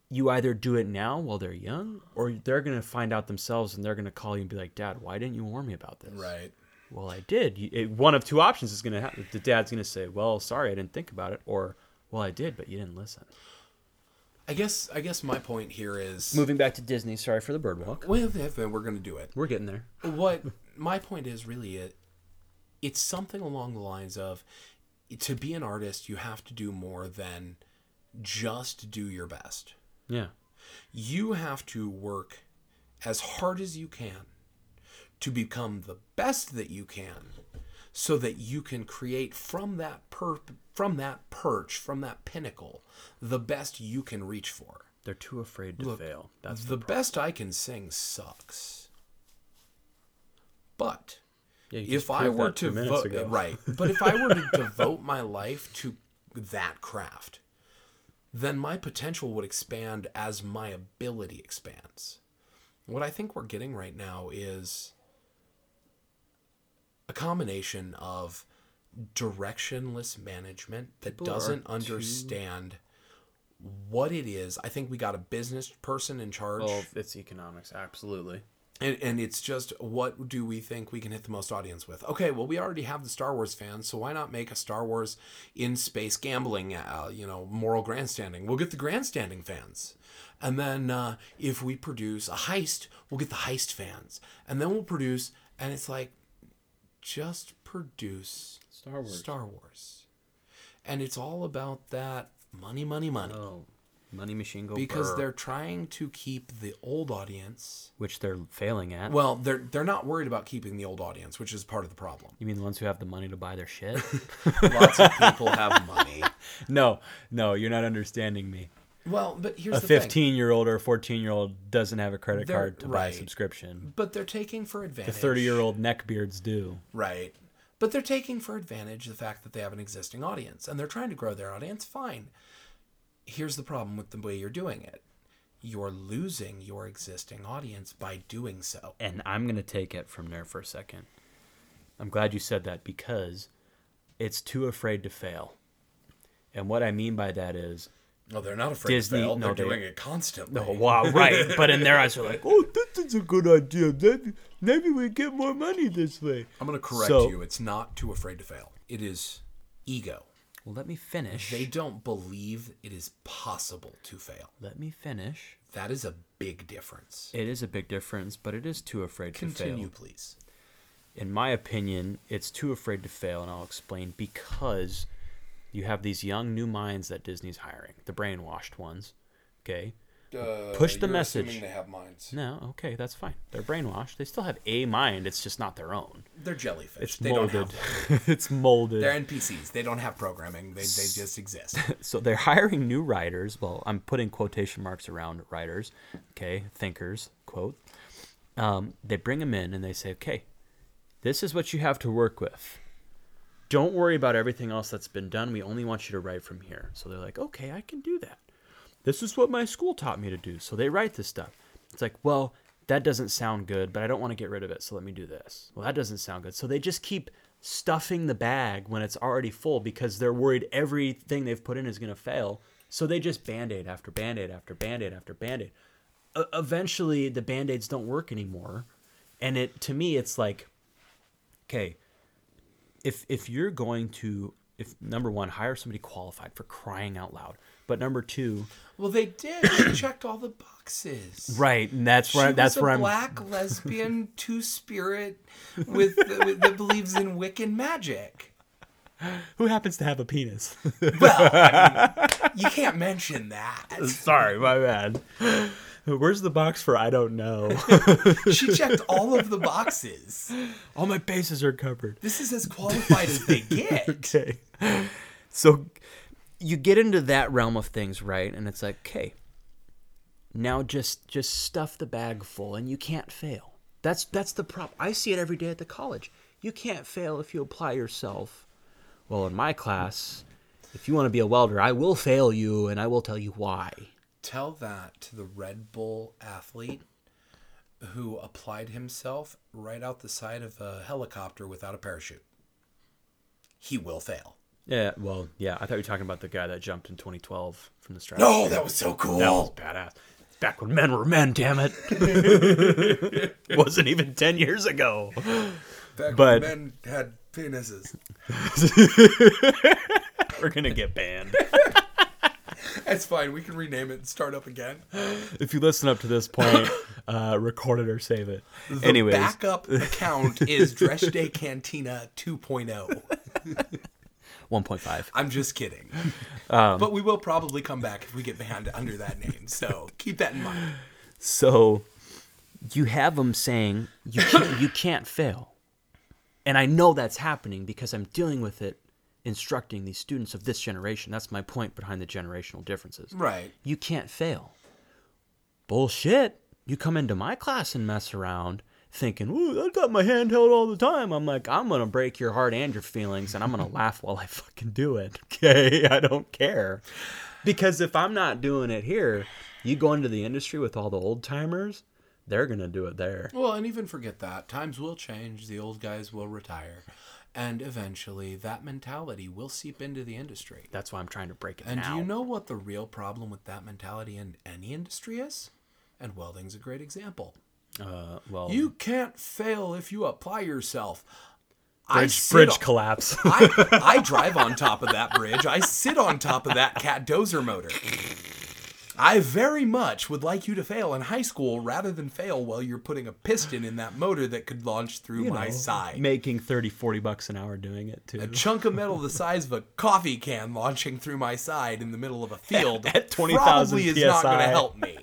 [SPEAKER 2] you either do it now while they're young, or they're going to find out themselves and they're going to call you and be like, Dad, why didn't you warn me about this?
[SPEAKER 3] Right.
[SPEAKER 2] Well, I did. It- One of two options is going to happen. The dad's going to say, Well, sorry, I didn't think about it. Or, Well, I did, but you didn't listen.
[SPEAKER 3] I guess I guess my point here is
[SPEAKER 2] Moving back to Disney, sorry for the bird walk.
[SPEAKER 3] well, if- if we're going to do it.
[SPEAKER 2] We're getting there.
[SPEAKER 3] what my point is really it it's something along the lines of to be an artist you have to do more than just do your best
[SPEAKER 2] Yeah.
[SPEAKER 3] you have to work as hard as you can to become the best that you can so that you can create from that per- from that perch from that pinnacle the best you can reach for
[SPEAKER 2] They're too afraid to
[SPEAKER 3] Look,
[SPEAKER 2] fail. That's
[SPEAKER 3] the best i can sing sucks but
[SPEAKER 2] yeah,
[SPEAKER 3] if I were to vote,
[SPEAKER 2] ago.
[SPEAKER 3] right, but if I were to devote my life to that craft, then my potential would expand as my ability expands. What I think we're getting right now is a combination of directionless management that
[SPEAKER 2] People
[SPEAKER 3] doesn't
[SPEAKER 2] too-
[SPEAKER 3] understand what it is. I think we got a business person in charge.
[SPEAKER 2] Well, it's economics, absolutely.
[SPEAKER 3] And, and it's just what do we think we can hit the most audience with? Okay, well we already have the Star Wars fans, so why not make a Star Wars in space gambling, uh, you know, moral grandstanding? We'll get the grandstanding fans, and then uh, if we produce a heist, we'll get the heist fans, and then we'll produce, and it's like, just produce
[SPEAKER 2] Star Wars.
[SPEAKER 3] Star Wars, and it's all about that money, money, money,
[SPEAKER 2] Oh, money machine go
[SPEAKER 3] because
[SPEAKER 2] brr,
[SPEAKER 3] they're trying to keep the old audience.
[SPEAKER 2] which they're failing at.
[SPEAKER 3] Well, they're they're not worried about keeping the old audience, which is part of the problem.
[SPEAKER 2] you mean the ones who have the money to buy their shit?
[SPEAKER 3] Lots of people have money.
[SPEAKER 2] no, no, you're not understanding me.
[SPEAKER 3] Well, but here's
[SPEAKER 2] A
[SPEAKER 3] the thing.
[SPEAKER 2] 15 year old or a 14 year old doesn't have a credit
[SPEAKER 3] They're-
[SPEAKER 2] card to buy a subscription.
[SPEAKER 3] But they're taking for advantage.
[SPEAKER 2] The 30 year old neckbeards do.
[SPEAKER 3] Right. But they're taking for advantage the fact that they have an existing audience and they're trying to grow their audience. Fine. Here's the problem with the way you're doing it. You're losing your existing audience by doing so.
[SPEAKER 2] And I'm going to take it from there for a second. I'm glad you said that because it's too afraid to fail. And what I mean by that is,
[SPEAKER 3] No, they're not afraid
[SPEAKER 2] Disney-
[SPEAKER 3] to fail.
[SPEAKER 2] no,
[SPEAKER 3] they're
[SPEAKER 2] they-
[SPEAKER 3] doing it constantly.
[SPEAKER 2] No, wow, right. But in their eyes, they're like, oh, this is a good idea. Maybe, maybe we get more money this way.
[SPEAKER 3] I'm going to correct
[SPEAKER 2] So-
[SPEAKER 3] you. It's not too afraid to fail. It is ego.
[SPEAKER 2] Well, let me finish.
[SPEAKER 3] They don't believe it is possible to fail.
[SPEAKER 2] Let me finish.
[SPEAKER 3] That is a big difference.
[SPEAKER 2] It is a big difference, but it is too afraid to fail.
[SPEAKER 3] Continue, please.
[SPEAKER 2] In my opinion, it's too afraid to fail, and I'll explain because you have these young new minds that Disney's hiring, the brainwashed ones. Okay. Push the message.
[SPEAKER 3] They have minds.
[SPEAKER 2] No, okay, that's fine. They're brainwashed. They still have a mind. It's just not their own.
[SPEAKER 3] They're jellyfish.
[SPEAKER 2] It's
[SPEAKER 3] they don't
[SPEAKER 2] molded.
[SPEAKER 3] have.
[SPEAKER 2] it's molded.
[SPEAKER 3] They're NPCs. They don't have programming. They, they just exist.
[SPEAKER 2] so they're hiring new writers. Well, I'm putting quotation marks around writers, okay, thinkers, quote. Um, they bring them in and they say, okay, this is what you have to work with. Don't worry about everything else that's been done. We only want you to write from here. So they're like, okay, I can do that. This is what my school taught me to do. So they write this stuff. It's like, well, that doesn't sound good, but I don't want to get rid of it. So let me do this. Well, that doesn't sound good. So they just keep stuffing the bag when it's already full because they're worried everything they've put in is going to fail. So they just band aid after band aid after band aid after band aid. E- eventually, the band aids don't work anymore. And it to me, it's like, okay, if if you're going to if number one hire somebody qualified for crying out loud, but number two,
[SPEAKER 3] Well, they did. She checked all the boxes.
[SPEAKER 2] right, and that's
[SPEAKER 3] She
[SPEAKER 2] where
[SPEAKER 3] was
[SPEAKER 2] that's
[SPEAKER 3] a
[SPEAKER 2] where I'm.
[SPEAKER 3] black lesbian two spirit with, with that believes in Wiccan magic.
[SPEAKER 2] Who happens to have a penis?
[SPEAKER 3] Well, I mean, you can't mention that.
[SPEAKER 2] Sorry, my bad. Where's the box for I don't know?
[SPEAKER 3] She checked all of the boxes.
[SPEAKER 2] All my bases are covered.
[SPEAKER 3] This is as qualified as they get.
[SPEAKER 2] Okay. So you get into that realm of things, right? And it's like, okay, now just just stuff the bag full and you can't fail. That's that's the problem. I see it every day at the college. You can't fail if you apply yourself. Well, in my class, if you want to be a welder, I will fail you and I will tell you why.
[SPEAKER 3] Tell that to the Red Bull athlete who applied himself right out the side of a helicopter without a parachute. He will fail.
[SPEAKER 2] Yeah, well, yeah, I thought you were talking about the guy that jumped in 2012 from the strap.
[SPEAKER 3] No, that was so cool.
[SPEAKER 2] That was badass. Back when men were men, damn it. Wasn't even 10 years ago.
[SPEAKER 3] Back
[SPEAKER 2] but-
[SPEAKER 3] when men had penises.
[SPEAKER 2] We're going to get banned.
[SPEAKER 3] That's fine. We can rename it and start up again.
[SPEAKER 2] if you listen up to this point, uh, record it or save it.
[SPEAKER 3] The
[SPEAKER 2] Anyways,
[SPEAKER 3] backup account is Dress Day Cantina 2.0.
[SPEAKER 2] 1.5.
[SPEAKER 3] I'm just kidding.
[SPEAKER 2] Um,
[SPEAKER 3] but we will probably come back if we get banned under that name. So keep that in mind.
[SPEAKER 2] So you have them saying you can't, you can't fail. And I know that's happening because I'm dealing with it instructing these students of this generation. That's my point behind the generational differences.
[SPEAKER 3] Right.
[SPEAKER 2] You can't fail. Bullshit. You come into my class and mess around thinking, ooh, I got my hand held all the time. I'm like, I'm going to break your heart and your feelings and I'm going to laugh while I fucking do it. Okay? I don't care. because if I'm not doing it here, you go into the industry with all the old timers, they're gonna do it there.
[SPEAKER 3] Well, and even forget that. Times will change, the old guys will retire. And eventually that mentality will seep into the industry.
[SPEAKER 2] That's why I'm trying to break it
[SPEAKER 3] And
[SPEAKER 2] now.
[SPEAKER 3] do you know what the real problem with that mentality in any industry is? And welding's a great example.
[SPEAKER 2] Uh, well,
[SPEAKER 3] You can't fail if you apply yourself.
[SPEAKER 2] Bridge, bridge
[SPEAKER 3] on-
[SPEAKER 2] collapse.
[SPEAKER 3] I, I drive on top of that bridge. I sit on top of that cat dozer motor. I very much would like you to fail in high school rather than fail while you're putting a piston in that motor that could launch through
[SPEAKER 2] You
[SPEAKER 3] my
[SPEAKER 2] know,
[SPEAKER 3] side.
[SPEAKER 2] making 30, 40 bucks an hour doing it too.
[SPEAKER 3] a chunk of metal the size of a coffee can launching through my side in the middle of a field
[SPEAKER 2] At 20,000
[SPEAKER 3] probably is not going to help me.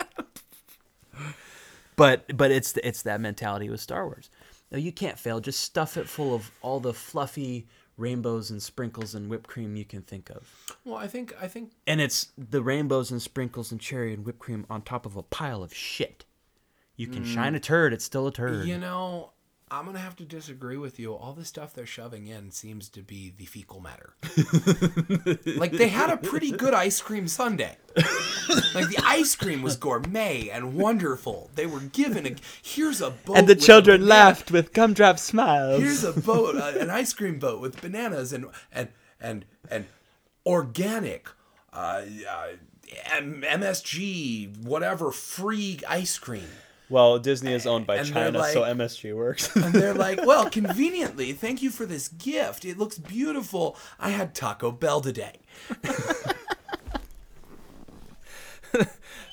[SPEAKER 2] But but it's it's that mentality with Star Wars. No, you can't fail. Just stuff it full of all the fluffy rainbows and sprinkles and whipped cream you can think of.
[SPEAKER 3] Well, I think I think
[SPEAKER 2] And it's the rainbows and sprinkles and cherry and whipped cream on top of a pile of shit. You can mm. shine a turd, it's still a turd.
[SPEAKER 3] you know I'm gonna have to disagree with you. All the stuff they're shoving in seems to be the fecal matter. like they had a pretty good ice cream sundae. like the ice cream was gourmet and wonderful. They were given a here's a boat.
[SPEAKER 2] and the children laughed with gumdrop smiles.
[SPEAKER 3] Here's a boat, uh, an ice cream boat with bananas and and and and organic. Uh, uh, M- MSG, whatever, free ice cream.
[SPEAKER 2] Well, Disney is owned by
[SPEAKER 3] And they're
[SPEAKER 2] China, so
[SPEAKER 3] like-
[SPEAKER 2] MSG works.
[SPEAKER 3] And they're like, well, conveniently, thank you for this gift. It looks beautiful. I had Taco Bell today.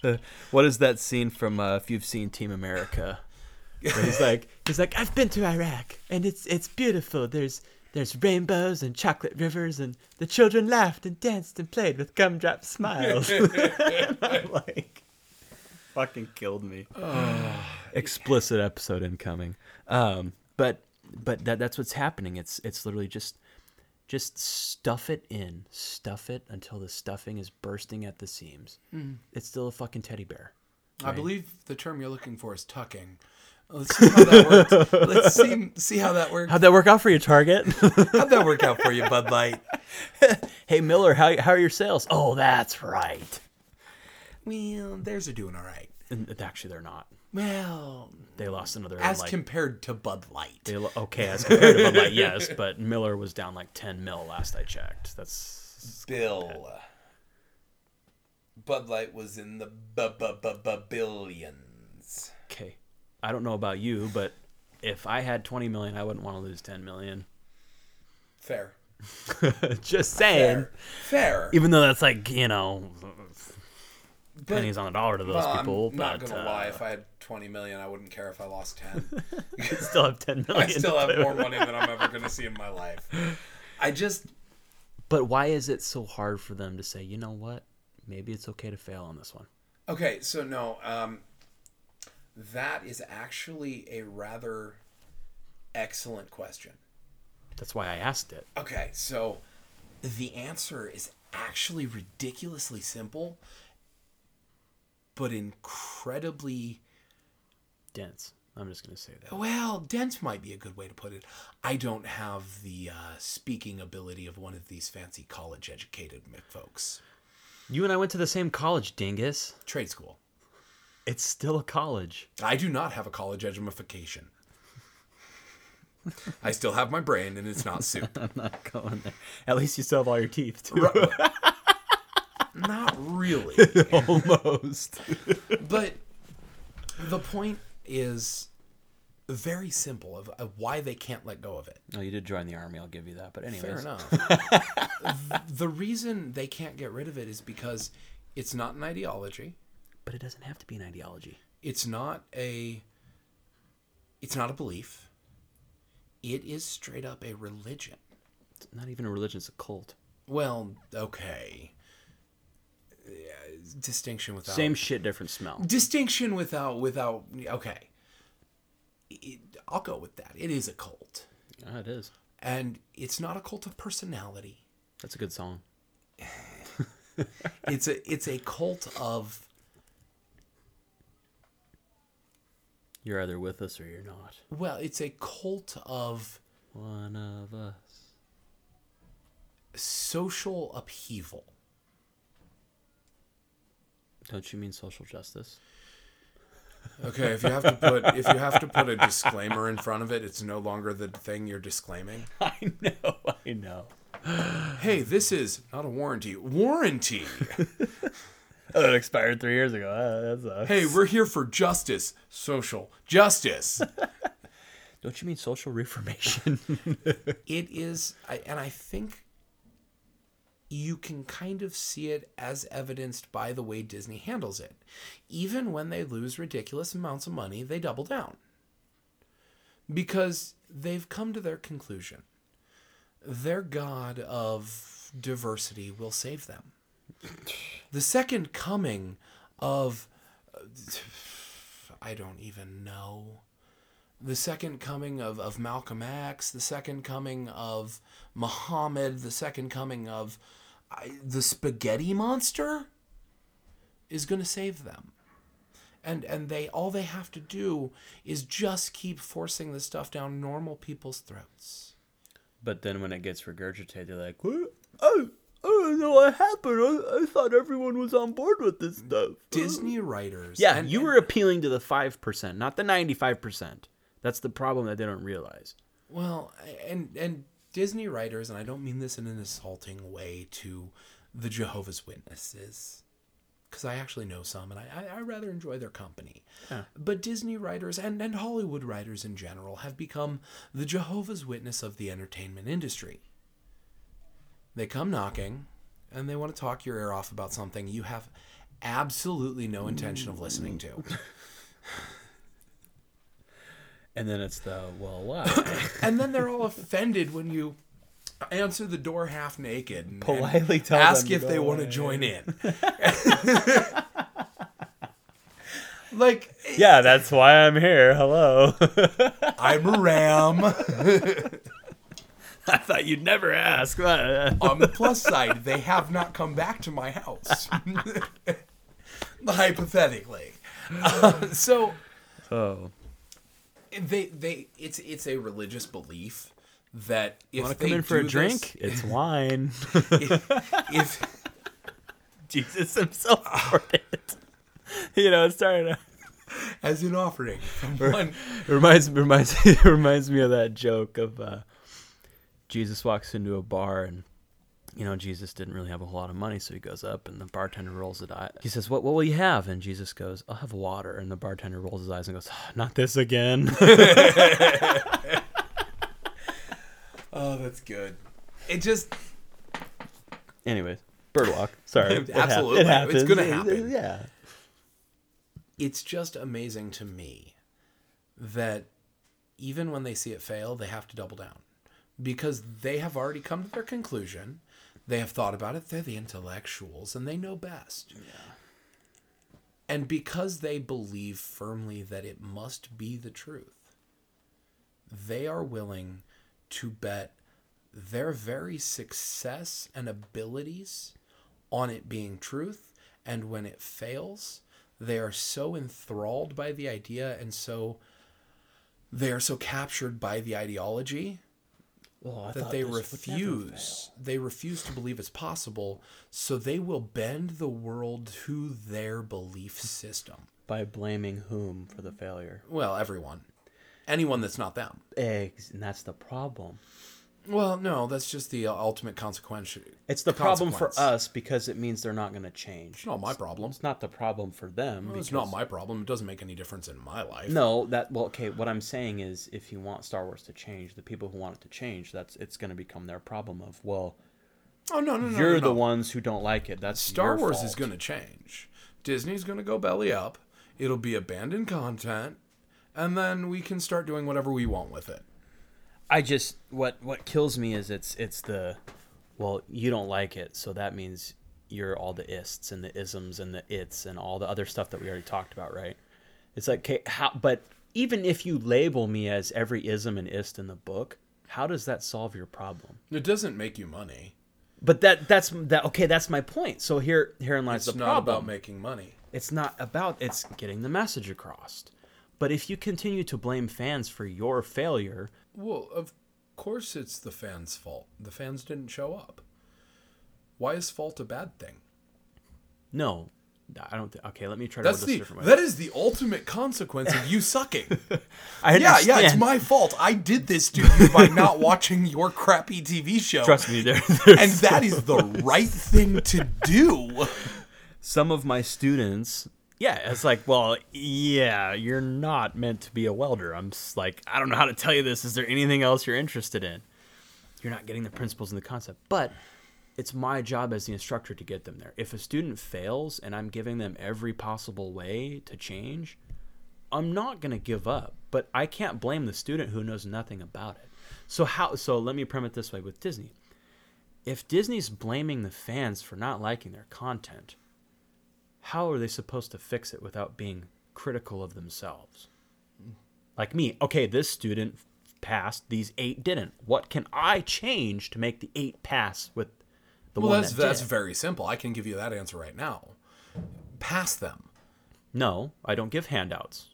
[SPEAKER 2] what is that scene from uh, if you've seen Team America? Where he's like he's like I've been to Iraq and it's it's beautiful. There's there's rainbows and chocolate rivers and the children laughed and danced and played with gumdrop smiles. And I'm like fucking killed me. Explicit episode incoming. Um, but but that that's what's happening. It's it's literally just just stuff it in, stuff it until the stuffing is bursting at the seams. It's still a fucking teddy bear.
[SPEAKER 3] I believe the term you're looking for is tucking. Let's see how that works. Let's see, see how that works.
[SPEAKER 2] How'd that work out for you, Target?
[SPEAKER 3] How'd that work out for you, Bud Light?
[SPEAKER 2] hey Miller, how how are your sales? Oh, that's right.
[SPEAKER 3] Well, theirs are doing all right.
[SPEAKER 2] And actually, they're not.
[SPEAKER 3] Well,
[SPEAKER 2] They lost another
[SPEAKER 3] as
[SPEAKER 2] like.
[SPEAKER 3] compared to Bud Light.
[SPEAKER 2] they lo- okay, as compared to Bud Light, yes, but Miller was down like ten mil last I checked. That's
[SPEAKER 3] Bill. Bud Light was in the bu- bu- bu- bu- billions.
[SPEAKER 2] okay. I don't know about you, but if I had twenty million, I wouldn't want to lose ten million.
[SPEAKER 3] Fair.
[SPEAKER 2] Just saying.
[SPEAKER 3] Fair. Fair.
[SPEAKER 2] Even though that's like you know
[SPEAKER 3] But-
[SPEAKER 2] pennies on the dollar to those
[SPEAKER 3] Well,
[SPEAKER 2] people,
[SPEAKER 3] I'm not
[SPEAKER 2] but
[SPEAKER 3] gonna
[SPEAKER 2] uh,
[SPEAKER 3] lie. If I had 20 million, I wouldn't care if I lost 10.
[SPEAKER 2] you still have ten million.
[SPEAKER 3] I still have more money than I'm ever gonna see in my life. I just
[SPEAKER 2] But why is it so hard for them to say, you know what? Maybe it's okay to fail on this one.
[SPEAKER 3] okay. So no, um, that is actually a rather excellent question.
[SPEAKER 2] That's why I asked it.
[SPEAKER 3] Okay, so the answer is actually ridiculously simple, but incredibly
[SPEAKER 2] Dense. I'm just gonna say that.
[SPEAKER 3] well. Dense might be a good way to put it. I don't have the uh, speaking ability of one of these fancy college-educated folks.
[SPEAKER 2] You and I went to the same college, dingus.
[SPEAKER 3] Trade school.
[SPEAKER 2] It's still a college.
[SPEAKER 3] I do not have a college edumification. I still have my brain, and it's not soup.
[SPEAKER 2] I'm not going there. At least you still have all your teeth too.
[SPEAKER 3] Ru- not really.
[SPEAKER 2] Almost.
[SPEAKER 3] But the point is very simple of, of why they can't let go of it.
[SPEAKER 2] Oh, you did join the army. I'll give you that. But anyway,
[SPEAKER 3] Fair enough. the reason they can't get rid of it is because it's not an ideology.
[SPEAKER 2] But it doesn't have to be an ideology.
[SPEAKER 3] It's not a it's not a belief. It is straight up a religion.
[SPEAKER 2] It's not even a religion. It's a cult.
[SPEAKER 3] Well, okay. Yeah, distinction without
[SPEAKER 2] Same shit, different smell.
[SPEAKER 3] distinction without without okay. It, I'll go with that. It is a cult.
[SPEAKER 2] Ah, it is.
[SPEAKER 3] And it's not a cult of personality.
[SPEAKER 2] That's a good song.
[SPEAKER 3] It's a it's a cult of
[SPEAKER 2] You're either with us or you're not.
[SPEAKER 3] well, it's a cult of
[SPEAKER 2] One of us.
[SPEAKER 3] social upheaval.
[SPEAKER 2] Don't you mean social justice?
[SPEAKER 3] Okay, if you have to put if you have to put a disclaimer in front of it, it's no longer the thing you're disclaiming.
[SPEAKER 2] I know, I know.
[SPEAKER 3] Hey, this is not a warranty. Warranty.
[SPEAKER 2] Oh, it expired three years ago. Ah, That's.
[SPEAKER 3] Hey, we're here for justice, social justice.
[SPEAKER 2] Don't you mean social reformation?
[SPEAKER 3] it is I, and i think you can kind of see it as evidenced by the way disney handles it. Even when they lose ridiculous amounts of money they double down. Because they've come to their conclusion. Their god of diversity will save them. The second coming of i don't even know. The second coming of, of Malcolm X, the second coming of Muhammad, the second coming of I, the spaghetti monster is going to save them. And and they all they have to do is just keep forcing this stuff down normal people's throats.
[SPEAKER 2] but then when it gets regurgitated, they're like, what? Oh, oh I don't know what happened. I, I thought everyone was on board with this stuff.
[SPEAKER 3] Disney writers
[SPEAKER 2] Yeah,
[SPEAKER 3] and-
[SPEAKER 2] you
[SPEAKER 3] and-
[SPEAKER 2] were appealing to the 5%, not the 95%. That's the problem that they don't realize.
[SPEAKER 3] Well, and and Disney writers, and I don't mean this in an assaulting way to the Jehovah's Witnesses, because I actually know some, and I, I, I rather enjoy their company.
[SPEAKER 2] Yeah.
[SPEAKER 3] But Disney writers and, and Hollywood writers in general have become the Jehovah's Witness of the entertainment industry. They come knocking, and they want to talk your ear off about something you have absolutely no intention of listening to.
[SPEAKER 2] And then it's the, well, why?
[SPEAKER 3] and then they're all offended when you answer the door half naked and,
[SPEAKER 2] Politely
[SPEAKER 3] and
[SPEAKER 2] tell
[SPEAKER 3] ask
[SPEAKER 2] them to
[SPEAKER 3] if they
[SPEAKER 2] go
[SPEAKER 3] want to join in. like
[SPEAKER 2] yeah, that's why I'm here. Hello.
[SPEAKER 3] I'm a ram.
[SPEAKER 2] I thought you'd never ask.
[SPEAKER 3] On the plus side, they have not come back to my house. Hypothetically, Uh, so
[SPEAKER 2] oh.
[SPEAKER 3] They they it's it's a religious belief that if
[SPEAKER 2] Want to come in for a
[SPEAKER 3] this-
[SPEAKER 2] drink? It's wine.
[SPEAKER 3] if, if
[SPEAKER 2] Jesus himself poured it. You know, it's starting
[SPEAKER 3] as an offering one
[SPEAKER 2] reminds reminds reminds me of that joke of uh, Jesus walks into a bar and you know Jesus didn't really have a whole lot of money, so he goes up and the bartender rolls his eye. He says, "What what will you have?" And Jesus goes, "I'll have water." And the bartender rolls his eyes and goes, "Ah, "Not this again."
[SPEAKER 3] Oh, that's good. It just
[SPEAKER 2] Anyways, birdwalk. Sorry, It hap-
[SPEAKER 3] Absolutely.
[SPEAKER 2] it.
[SPEAKER 3] It's gonna
[SPEAKER 2] It- it-
[SPEAKER 3] happen.
[SPEAKER 2] Yeah.
[SPEAKER 3] it's just amazing to me that even when they see it fail, they have to double down because they have already come to their conclusion. They have thought about it. They're the intellectuals and they know best. And because they believe firmly that it must be the truth, they are willing to bet their very success and abilities on it being truth. And when it fails, they are so enthralled by the idea and so they are so captured by the ideology
[SPEAKER 2] Well, I
[SPEAKER 3] that they
[SPEAKER 2] this would never
[SPEAKER 3] refuse. They refuse to believe it's possible so they will bend the world to their belief system.
[SPEAKER 2] By blaming whom for the failure.
[SPEAKER 3] well everyone. Anyone that's not them.
[SPEAKER 2] Eggs, and that's the problem.
[SPEAKER 3] Well no that's just the ultimate consequence
[SPEAKER 2] It's the problem for us because it means they're not going to change.
[SPEAKER 3] it's not my problem
[SPEAKER 2] It's not the problem for them.
[SPEAKER 3] it's not my problem it doesn't make any difference in my life
[SPEAKER 2] No, that well, okay. What I'm saying is, if you want Star Wars to change, the people who want it to change, that's it's going to become their problem. Of well,
[SPEAKER 3] oh no no no
[SPEAKER 2] you're
[SPEAKER 3] no,
[SPEAKER 2] the
[SPEAKER 3] no.
[SPEAKER 2] ones who don't like it. That's
[SPEAKER 3] Star Wars
[SPEAKER 2] fault.
[SPEAKER 3] is going to change. Disney's going to go belly up. It'll be abandoned content, and then we can start doing whatever we want with it.
[SPEAKER 2] I just what what kills me is it's it's the well, you don't like it, so that means you're all the ists and the isms and the its and all the other stuff that we already talked about, right? It's like okay, how but even if you label me as every ism and ist in the book, how does that solve your problem?
[SPEAKER 3] It doesn't make you money.
[SPEAKER 2] But that that's that okay, that's my point. So here herein lies
[SPEAKER 3] It's
[SPEAKER 2] the
[SPEAKER 3] not about making money.
[SPEAKER 2] It's not about it's getting the message across. But if you continue to blame fans for your failure,
[SPEAKER 3] Well, of course it's the fans' fault. The fans didn't show up. Why is fault a bad thing?
[SPEAKER 2] no. I don't. Th- okay, let me try to
[SPEAKER 3] That's the
[SPEAKER 2] different way.
[SPEAKER 3] that is the ultimate consequence of you sucking.
[SPEAKER 2] I
[SPEAKER 3] yeah, yeah, it's my fault. I did this to you by not watching your crappy TV show.
[SPEAKER 2] Trust me, there.
[SPEAKER 3] and
[SPEAKER 2] there's
[SPEAKER 3] that is the right thing to do.
[SPEAKER 2] some of my students. Yeah, it's like, well, yeah, you're not meant to be a welder. I'm like, I don't know how to tell you this. Is there anything else you're interested in? You're not getting the principles and the concept, but it's my job as the instructor to get them there. If a student fails and I'm giving them every possible way to change, I'm not going to give up, but I can't blame the student who knows nothing about it. So how so let me prem it this way with Disney. If Disney's blaming the fans for not liking their content, how are they supposed to fix it without being critical of themselves? Like me, okay, this student passed, these 8 didn't. What can I change to make the 8 pass with the
[SPEAKER 3] Well,
[SPEAKER 2] one
[SPEAKER 3] that's
[SPEAKER 2] that
[SPEAKER 3] that's very simple. I can give you that answer right now. Pass them.
[SPEAKER 2] No, I don't give handouts.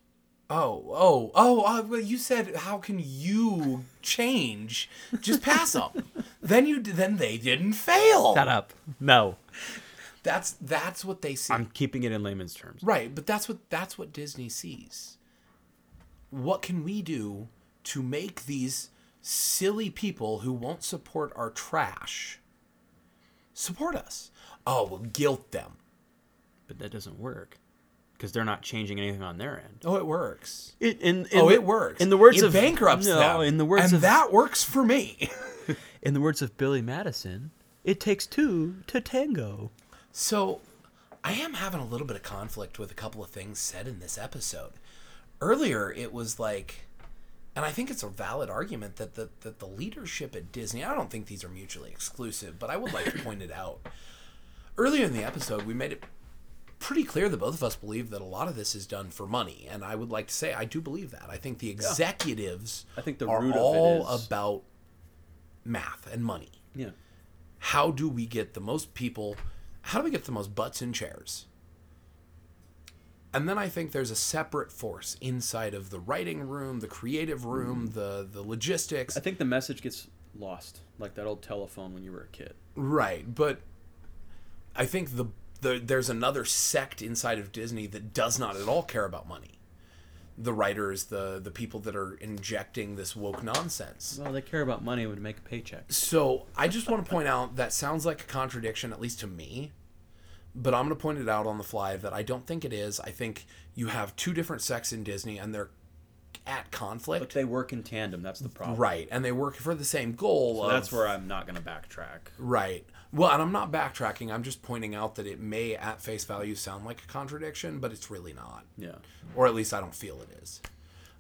[SPEAKER 3] Oh, oh, oh! Uh, well, you said how can you change? Just pass them. then you then they didn't fail.
[SPEAKER 2] Shut up. No.
[SPEAKER 3] That's that's what they see.
[SPEAKER 2] I'm keeping it in layman's terms.
[SPEAKER 3] Right, but that's what that's what Disney sees. What can we do to make these silly people who won't support our trash support us? Oh, we'll guilt them.
[SPEAKER 2] But that doesn't work because they're not changing anything on their end.
[SPEAKER 3] Oh, it works.
[SPEAKER 2] It, in, in
[SPEAKER 3] oh,
[SPEAKER 2] the-
[SPEAKER 3] it works.
[SPEAKER 2] In the words
[SPEAKER 3] it
[SPEAKER 2] of
[SPEAKER 3] bankrupts
[SPEAKER 2] no,
[SPEAKER 3] them.
[SPEAKER 2] in the words
[SPEAKER 3] and
[SPEAKER 2] of
[SPEAKER 3] that works for me.
[SPEAKER 2] in the words of Billy Madison, it takes two to tango.
[SPEAKER 3] So, I am having a little bit of conflict with a couple of things said in this episode. Earlier, it was like, and I think it's a valid argument that the that the leadership at Disney. I don't think these are mutually exclusive, but I would like to point it out. Earlier in the episode, we made it pretty clear that both of us believe that a lot of this is done for money, and I would like to say I do believe that. I think the executives
[SPEAKER 2] I think the
[SPEAKER 3] are
[SPEAKER 2] root of it
[SPEAKER 3] all
[SPEAKER 2] is-
[SPEAKER 3] about math and money
[SPEAKER 2] Yeah.
[SPEAKER 3] how do we get the most people how do we get the most butts in chairs? And then i think there's a separate force inside of the writing room the creative room mm. the the logistics.
[SPEAKER 2] I think the message gets lost, like that old telephone when you were a kid.
[SPEAKER 3] right but i think the, the there's another sect inside of disney that does not at all care about money the writers the the people that are injecting this woke nonsense
[SPEAKER 2] Well, they care about money would make a paycheck.
[SPEAKER 3] So I just want to point out that sounds like a contradiction, at least to me. But I'm going to point it out on the fly that I don't think it is. I think you have two different sects in Disney, and they're at conflict.
[SPEAKER 2] But they work in tandem. That's the problem.
[SPEAKER 3] right? And they work for the same goal.
[SPEAKER 2] So
[SPEAKER 3] of,
[SPEAKER 2] that's where I'm not going to backtrack.
[SPEAKER 3] right. Well, and I'm not backtracking. I'm just pointing out that it may, at face value, sound like a contradiction, but it's really not,
[SPEAKER 2] Yeah.
[SPEAKER 3] or at least I don't feel it is.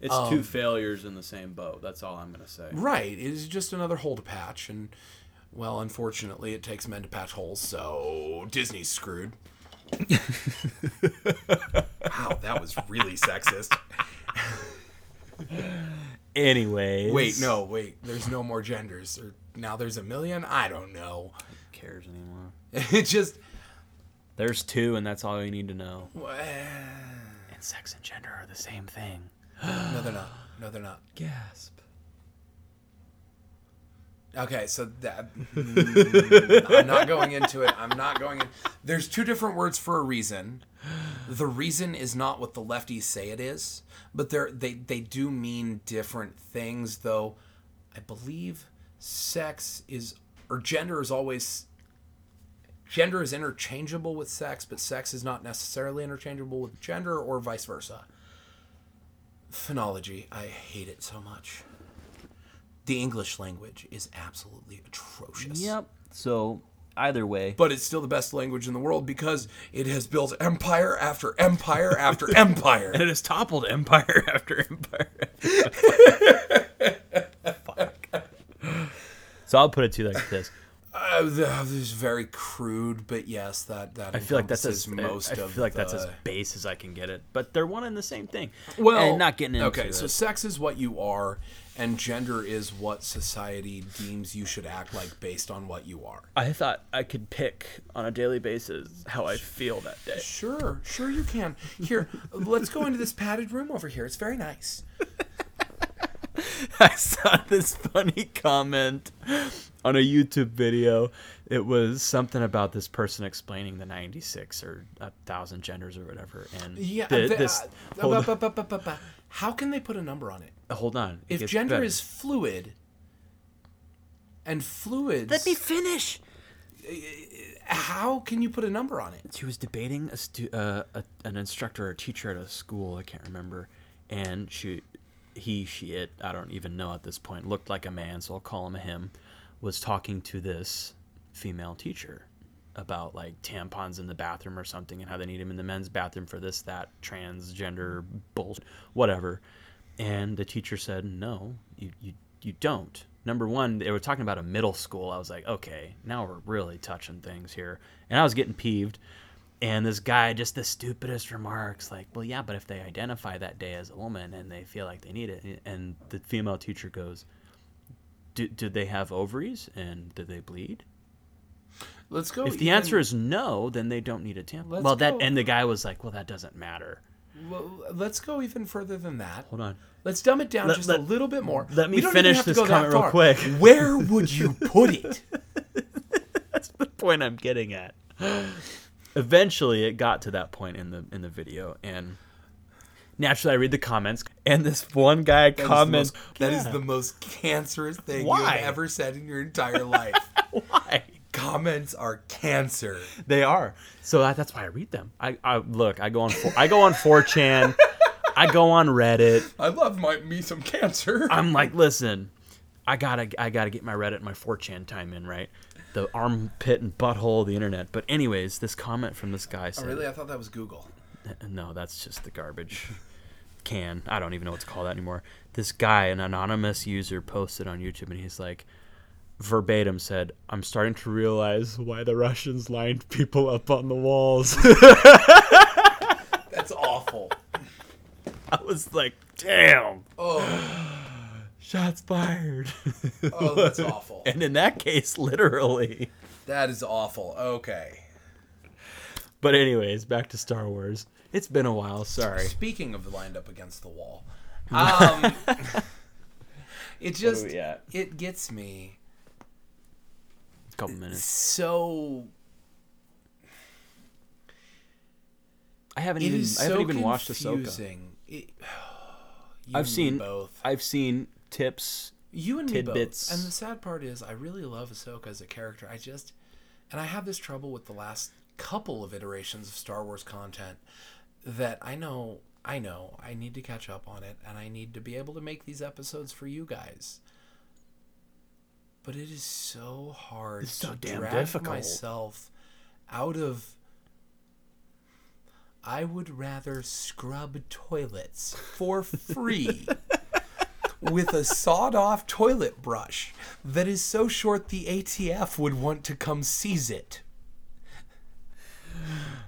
[SPEAKER 2] It's
[SPEAKER 3] Um,
[SPEAKER 2] two failures in the same boat. That's all I'm going to say.
[SPEAKER 3] Right. It is just another hole to patch, and well, unfortunately, it takes men to patch holes, so Disney's screwed. wow, that was really sexist.
[SPEAKER 2] Anyways.
[SPEAKER 3] Wait, no, wait. There's no more genders. Or now there's a million. I don't know.
[SPEAKER 2] Who cares anymore?
[SPEAKER 3] It just
[SPEAKER 2] There's two, and that's all you need to know.
[SPEAKER 3] no,
[SPEAKER 2] And sex and gender are the same thing.
[SPEAKER 3] No, they're not. No, they're not.
[SPEAKER 2] Gasp.
[SPEAKER 3] Okay, so that mm, I'm not going into it. I'm not going in. There's two different words for a reason. The reason is not what the lefties say it is, but they're they they do mean different things. Though, I believe sex is or gender is always gender is interchangeable with sex, but sex is not necessarily interchangeable with gender or vice versa. Phonology, I hate it so much. The English language is absolutely atrocious.
[SPEAKER 2] Yep. So either way,
[SPEAKER 3] But it's still the best language in the world because it has built empire after empire after empire.
[SPEAKER 2] and it has toppled empire after empire. Fuck. So I'll put it to you like this.
[SPEAKER 3] Uh, this is very crude, but yes, that that
[SPEAKER 2] I feel like that's as
[SPEAKER 3] most
[SPEAKER 2] I
[SPEAKER 3] of
[SPEAKER 2] feel like that's as base as I can get it. But they're one and the same thing.
[SPEAKER 3] well.
[SPEAKER 2] and not getting into it.
[SPEAKER 3] okay,
[SPEAKER 2] it.
[SPEAKER 3] so sex is what you are, and gender is what society deems you should act like based on what you are.
[SPEAKER 2] I thought I could pick on a daily basis how I feel that day.
[SPEAKER 3] Sure, sure you can. Here, let's go into this padded room over here. It's very nice.
[SPEAKER 2] I saw this funny comment on a YouTube video. It was something about this person explaining the 96 or a thousand genders or whatever. And
[SPEAKER 3] Yeah,
[SPEAKER 2] the-
[SPEAKER 3] the-
[SPEAKER 2] this,
[SPEAKER 3] uh, how can they put a number on it?
[SPEAKER 2] hold on. it
[SPEAKER 3] If gender
[SPEAKER 2] better.
[SPEAKER 3] is fluid, and fluids,
[SPEAKER 2] Let me finish.
[SPEAKER 3] how can you put a number on it?
[SPEAKER 2] She was debating a, stu- uh, a an instructor or a teacher at a school. I can't remember. And she, he, she, it. I don't even know at this point. Looked like a man, so I'll call him a him. Was talking to this female teacher about like tampons in the bathroom or something, and how they need them in the men's bathroom for this, that, transgender bullshit, whatever. And the teacher said, "No, you, you, you don't." Number one, they were talking about a middle school. I was like, okay, now we're really touching things here, and I was getting peeved. And this guy, just the stupidest remarks, like, well, yeah, but if they identify that day as a woman and they feel like they need it, and the female teacher goes, "Do did they have ovaries and did they bleed?"
[SPEAKER 3] Let's go.
[SPEAKER 2] If the answer is no, then they don't need a tampon. Well, that
[SPEAKER 3] go-
[SPEAKER 2] and the guy was like, "Well, that doesn't matter."
[SPEAKER 3] well, let's go even further than that.
[SPEAKER 2] Hold on.
[SPEAKER 3] Let's dumb it down
[SPEAKER 2] Let-
[SPEAKER 3] just
[SPEAKER 2] let-
[SPEAKER 3] a little bit more.
[SPEAKER 2] let me
[SPEAKER 3] even
[SPEAKER 2] finish this comment real quick.
[SPEAKER 3] Where would you put it?
[SPEAKER 2] That's the point I'm getting at. Eventually, it got to that point in the in the video, and naturally, I read the comments, and this one guy
[SPEAKER 3] That is
[SPEAKER 2] comments,
[SPEAKER 3] most- that is the most cancerous thing
[SPEAKER 2] Why?
[SPEAKER 3] you have ever said in your entire life.
[SPEAKER 2] why."
[SPEAKER 3] Comments are cancer.
[SPEAKER 2] They are. So that, that's why I read them. I, I look. I go on. Four, I go on 4chan. I go on Reddit.
[SPEAKER 3] I love my me some cancer.
[SPEAKER 2] I'm like, listen, I gotta, I gotta get my Reddit, and my 4chan time in, right? The armpit and butthole of the internet. But anyways, this comment from this guy
[SPEAKER 3] Oh,
[SPEAKER 2] said,
[SPEAKER 3] really? I thought that was Google.
[SPEAKER 2] No, that's just the garbage can. I don't even know what to call that anymore. This guy, an anonymous user, posted on YouTube, and he's like, verbatim said, "I'm starting to realize why the Russians lined people up on the walls."
[SPEAKER 3] That's awful.
[SPEAKER 2] I was like, "Damn,
[SPEAKER 3] Oh,
[SPEAKER 2] shots fired."
[SPEAKER 3] oh, that's awful.
[SPEAKER 2] and in that case, literally.
[SPEAKER 3] That is awful. Okay.
[SPEAKER 2] But anyways, back to Star Wars. It's been a while. Sorry.
[SPEAKER 3] Speaking of lined up against the wall, um, it just it gets me
[SPEAKER 2] A couple minutes.
[SPEAKER 3] so.
[SPEAKER 2] I haven't even.
[SPEAKER 3] is
[SPEAKER 2] I haven't
[SPEAKER 3] so
[SPEAKER 2] even watched Ahsoka.
[SPEAKER 3] confusing. It, you
[SPEAKER 2] I've seen
[SPEAKER 3] both.
[SPEAKER 2] I've seen tips.
[SPEAKER 3] You and
[SPEAKER 2] tidbits.
[SPEAKER 3] And the sad part is, I really love Ahsoka as a character. I just, and I have this trouble with the last couple of iterations of Star Wars content that I know, I know, I need to catch up on it, and I need to be able to make these episodes for you guys. But it is so hard
[SPEAKER 2] It's so
[SPEAKER 3] to
[SPEAKER 2] damn
[SPEAKER 3] drag
[SPEAKER 2] difficult.
[SPEAKER 3] myself out of. I would rather scrub toilets for free with a sawed off toilet brush that is so short the ATF would want to come seize it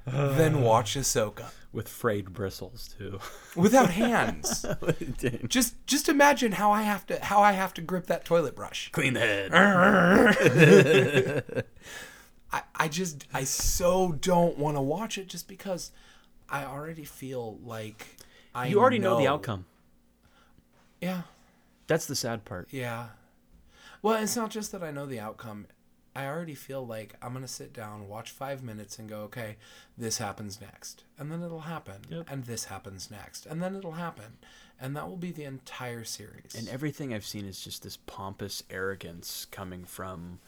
[SPEAKER 3] Then watch Ahsoka
[SPEAKER 2] with frayed bristles too.
[SPEAKER 3] without hands. just just imagine how I have to how I have to grip that toilet brush.
[SPEAKER 2] Clean the head.
[SPEAKER 3] I, I just I so don't want to watch it just because I already feel like I
[SPEAKER 2] You already know the outcome.
[SPEAKER 3] Yeah.
[SPEAKER 2] That's the sad part.
[SPEAKER 3] Yeah. Well, it's not just that I know the outcome. I already feel like I'm going to sit down, watch five minutes, and go, okay, this happens next. And then it'll happen.
[SPEAKER 2] Yep.
[SPEAKER 3] And this happens next. And then it'll happen. And that will be the entire series.
[SPEAKER 2] And everything I've seen is just this pompous arrogance coming from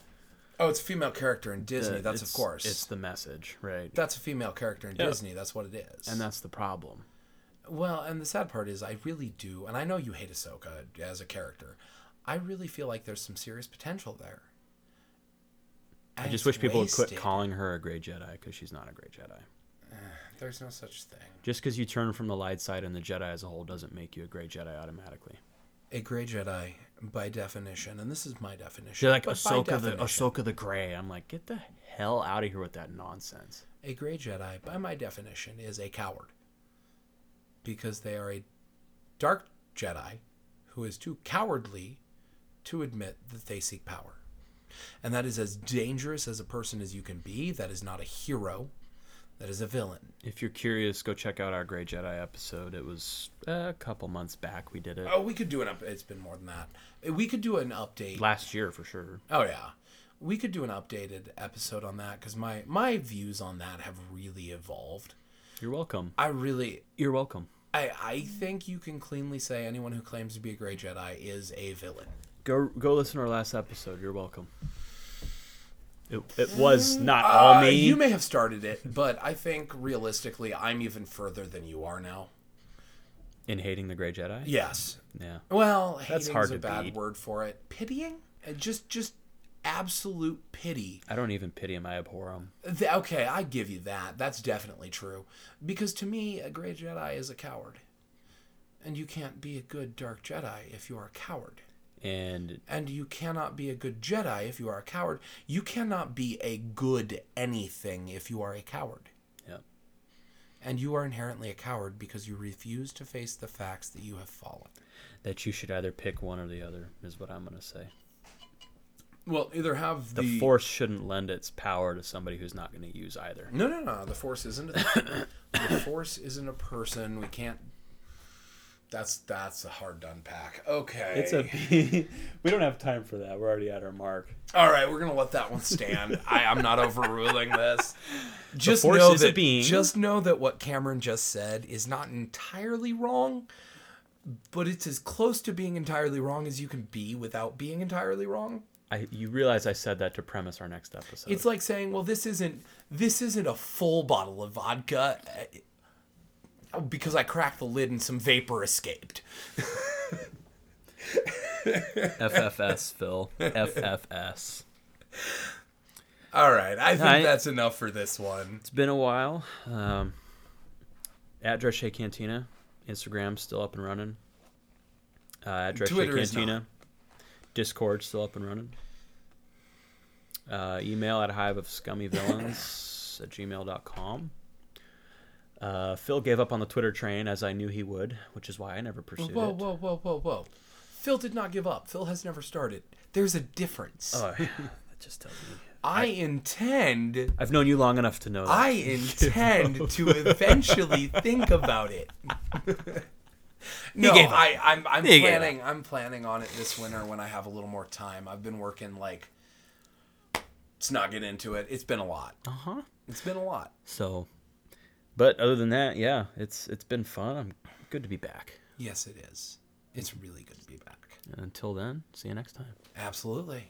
[SPEAKER 3] oh, it's a female character in
[SPEAKER 2] the-
[SPEAKER 3] Disney. that's of course.
[SPEAKER 2] It's the message, right?
[SPEAKER 3] that's a female character in
[SPEAKER 2] Yeah.
[SPEAKER 3] Disney. That's what it is.
[SPEAKER 2] and that's the problem.
[SPEAKER 3] Well, and the sad part is, I really do, and I know you hate Ahsoka as a character. I really feel like there's some serious potential there.
[SPEAKER 2] I just wish people would quit calling her a gray Jedi because she's not a gray Jedi.
[SPEAKER 3] Eh, there's no such thing.
[SPEAKER 2] Just because you turn from the light side and the Jedi as a whole doesn't make you a gray Jedi automatically.
[SPEAKER 3] A gray Jedi, by definition, and this is my definition.
[SPEAKER 2] They're like Ahsoka the Ahsoka the Gray. I'm like, get the hell out of here with that nonsense.
[SPEAKER 3] A gray Jedi, by my definition, is a coward. Because they are a dark Jedi who is too cowardly to admit that they seek power. And that is as dangerous as a person as you can be. That is not a hero. that is a villain.
[SPEAKER 2] If you're curious, go check out our Grey Jedi episode. It was a couple months back we did it.
[SPEAKER 3] Oh, we could do an up. It's been more than that. We could do an update.
[SPEAKER 2] Last year for sure.
[SPEAKER 3] Oh yeah, we could do an updated episode on that because my my views on that have really evolved.
[SPEAKER 2] You're welcome.
[SPEAKER 3] I really,
[SPEAKER 2] You're welcome.
[SPEAKER 3] I I think you can cleanly say anyone who claims to be a Grey Jedi is a villain.
[SPEAKER 2] Go go listen to our last episode. You're welcome. It, it was not all
[SPEAKER 3] Uh,
[SPEAKER 2] me.
[SPEAKER 3] You may have started it, but I think realistically, I'm even further than you are now.
[SPEAKER 2] in hating the Grey Jedi.
[SPEAKER 3] Yes.
[SPEAKER 2] Yeah.
[SPEAKER 3] Well,
[SPEAKER 2] That's hard
[SPEAKER 3] a
[SPEAKER 2] to
[SPEAKER 3] bad
[SPEAKER 2] beat.
[SPEAKER 3] word for it. Pitying, Uh, just just absolute pity.
[SPEAKER 2] I don't even pity him. I abhor him.
[SPEAKER 3] Th- Okay, I give you that. That's definitely true. Because to me, a Grey Jedi is a coward, and you can't be a good Dark Jedi if you are a coward.
[SPEAKER 2] And
[SPEAKER 3] And you cannot be a good Jedi if you are a coward. You cannot be a good anything if you are a coward.
[SPEAKER 2] yeah,
[SPEAKER 3] And you are inherently a coward because you refuse to face the facts that you have fallen.
[SPEAKER 2] that you should either pick one or the other is what I'm gonna say.
[SPEAKER 3] Well, either have
[SPEAKER 2] The, Force shouldn't lend its power to somebody who's not going to use either.
[SPEAKER 3] No, no, no. The Force isn't. A, the Force isn't a person. We can't. That's that's a hard to unpack. Okay.
[SPEAKER 2] It's a. we don't have time for that. We're already at our mark.
[SPEAKER 3] All right, we're gonna let that one stand. I, I'm not overruling this. Just
[SPEAKER 2] Force
[SPEAKER 3] know
[SPEAKER 2] is a
[SPEAKER 3] that,
[SPEAKER 2] being.
[SPEAKER 3] Just know that what Cameron just said is not entirely wrong, but it's as close to being entirely wrong as you can be without being entirely wrong.
[SPEAKER 2] I you realize I said that to premise our next episode.
[SPEAKER 3] It's like saying, "Well, this isn't this isn't a full bottle of vodka." uh, Because I cracked the lid and some vapor escaped.
[SPEAKER 2] FFS, Phil. FFS.
[SPEAKER 3] All right, I think
[SPEAKER 2] I-
[SPEAKER 3] that's enough for this one.
[SPEAKER 2] It's been a while. Um, at Dreshdae Cantina, Instagram still up and running. Uh, at
[SPEAKER 3] Dreshdae is
[SPEAKER 2] Cantina, Discord still up and running. Uh, email at hive of scummy villains at gmail.com. Uh, Phil gave up on the Twitter train as I knew he would, which is why I never pursued
[SPEAKER 3] Whoa,
[SPEAKER 2] it.
[SPEAKER 3] whoa, whoa, whoa, whoa! Whoa. Phil did not give up. Phil has never started. There's a difference.
[SPEAKER 2] Oh, that just tells me.
[SPEAKER 3] I intend.
[SPEAKER 2] I've known you long enough to know that.
[SPEAKER 3] I intend to eventually think about it. no. I, I'm I'm
[SPEAKER 2] He
[SPEAKER 3] planning. I'm planning on it this winter when I have a little more time. I've been working like. Let's not get into it. It's been a lot.
[SPEAKER 2] Uh huh.
[SPEAKER 3] It's been a lot.
[SPEAKER 2] So, but other than that, yeah, it's it's been fun. I'm good to be back.
[SPEAKER 3] Yes, it is. It's really good to be back.
[SPEAKER 2] And until then, see you next time.
[SPEAKER 3] Absolutely.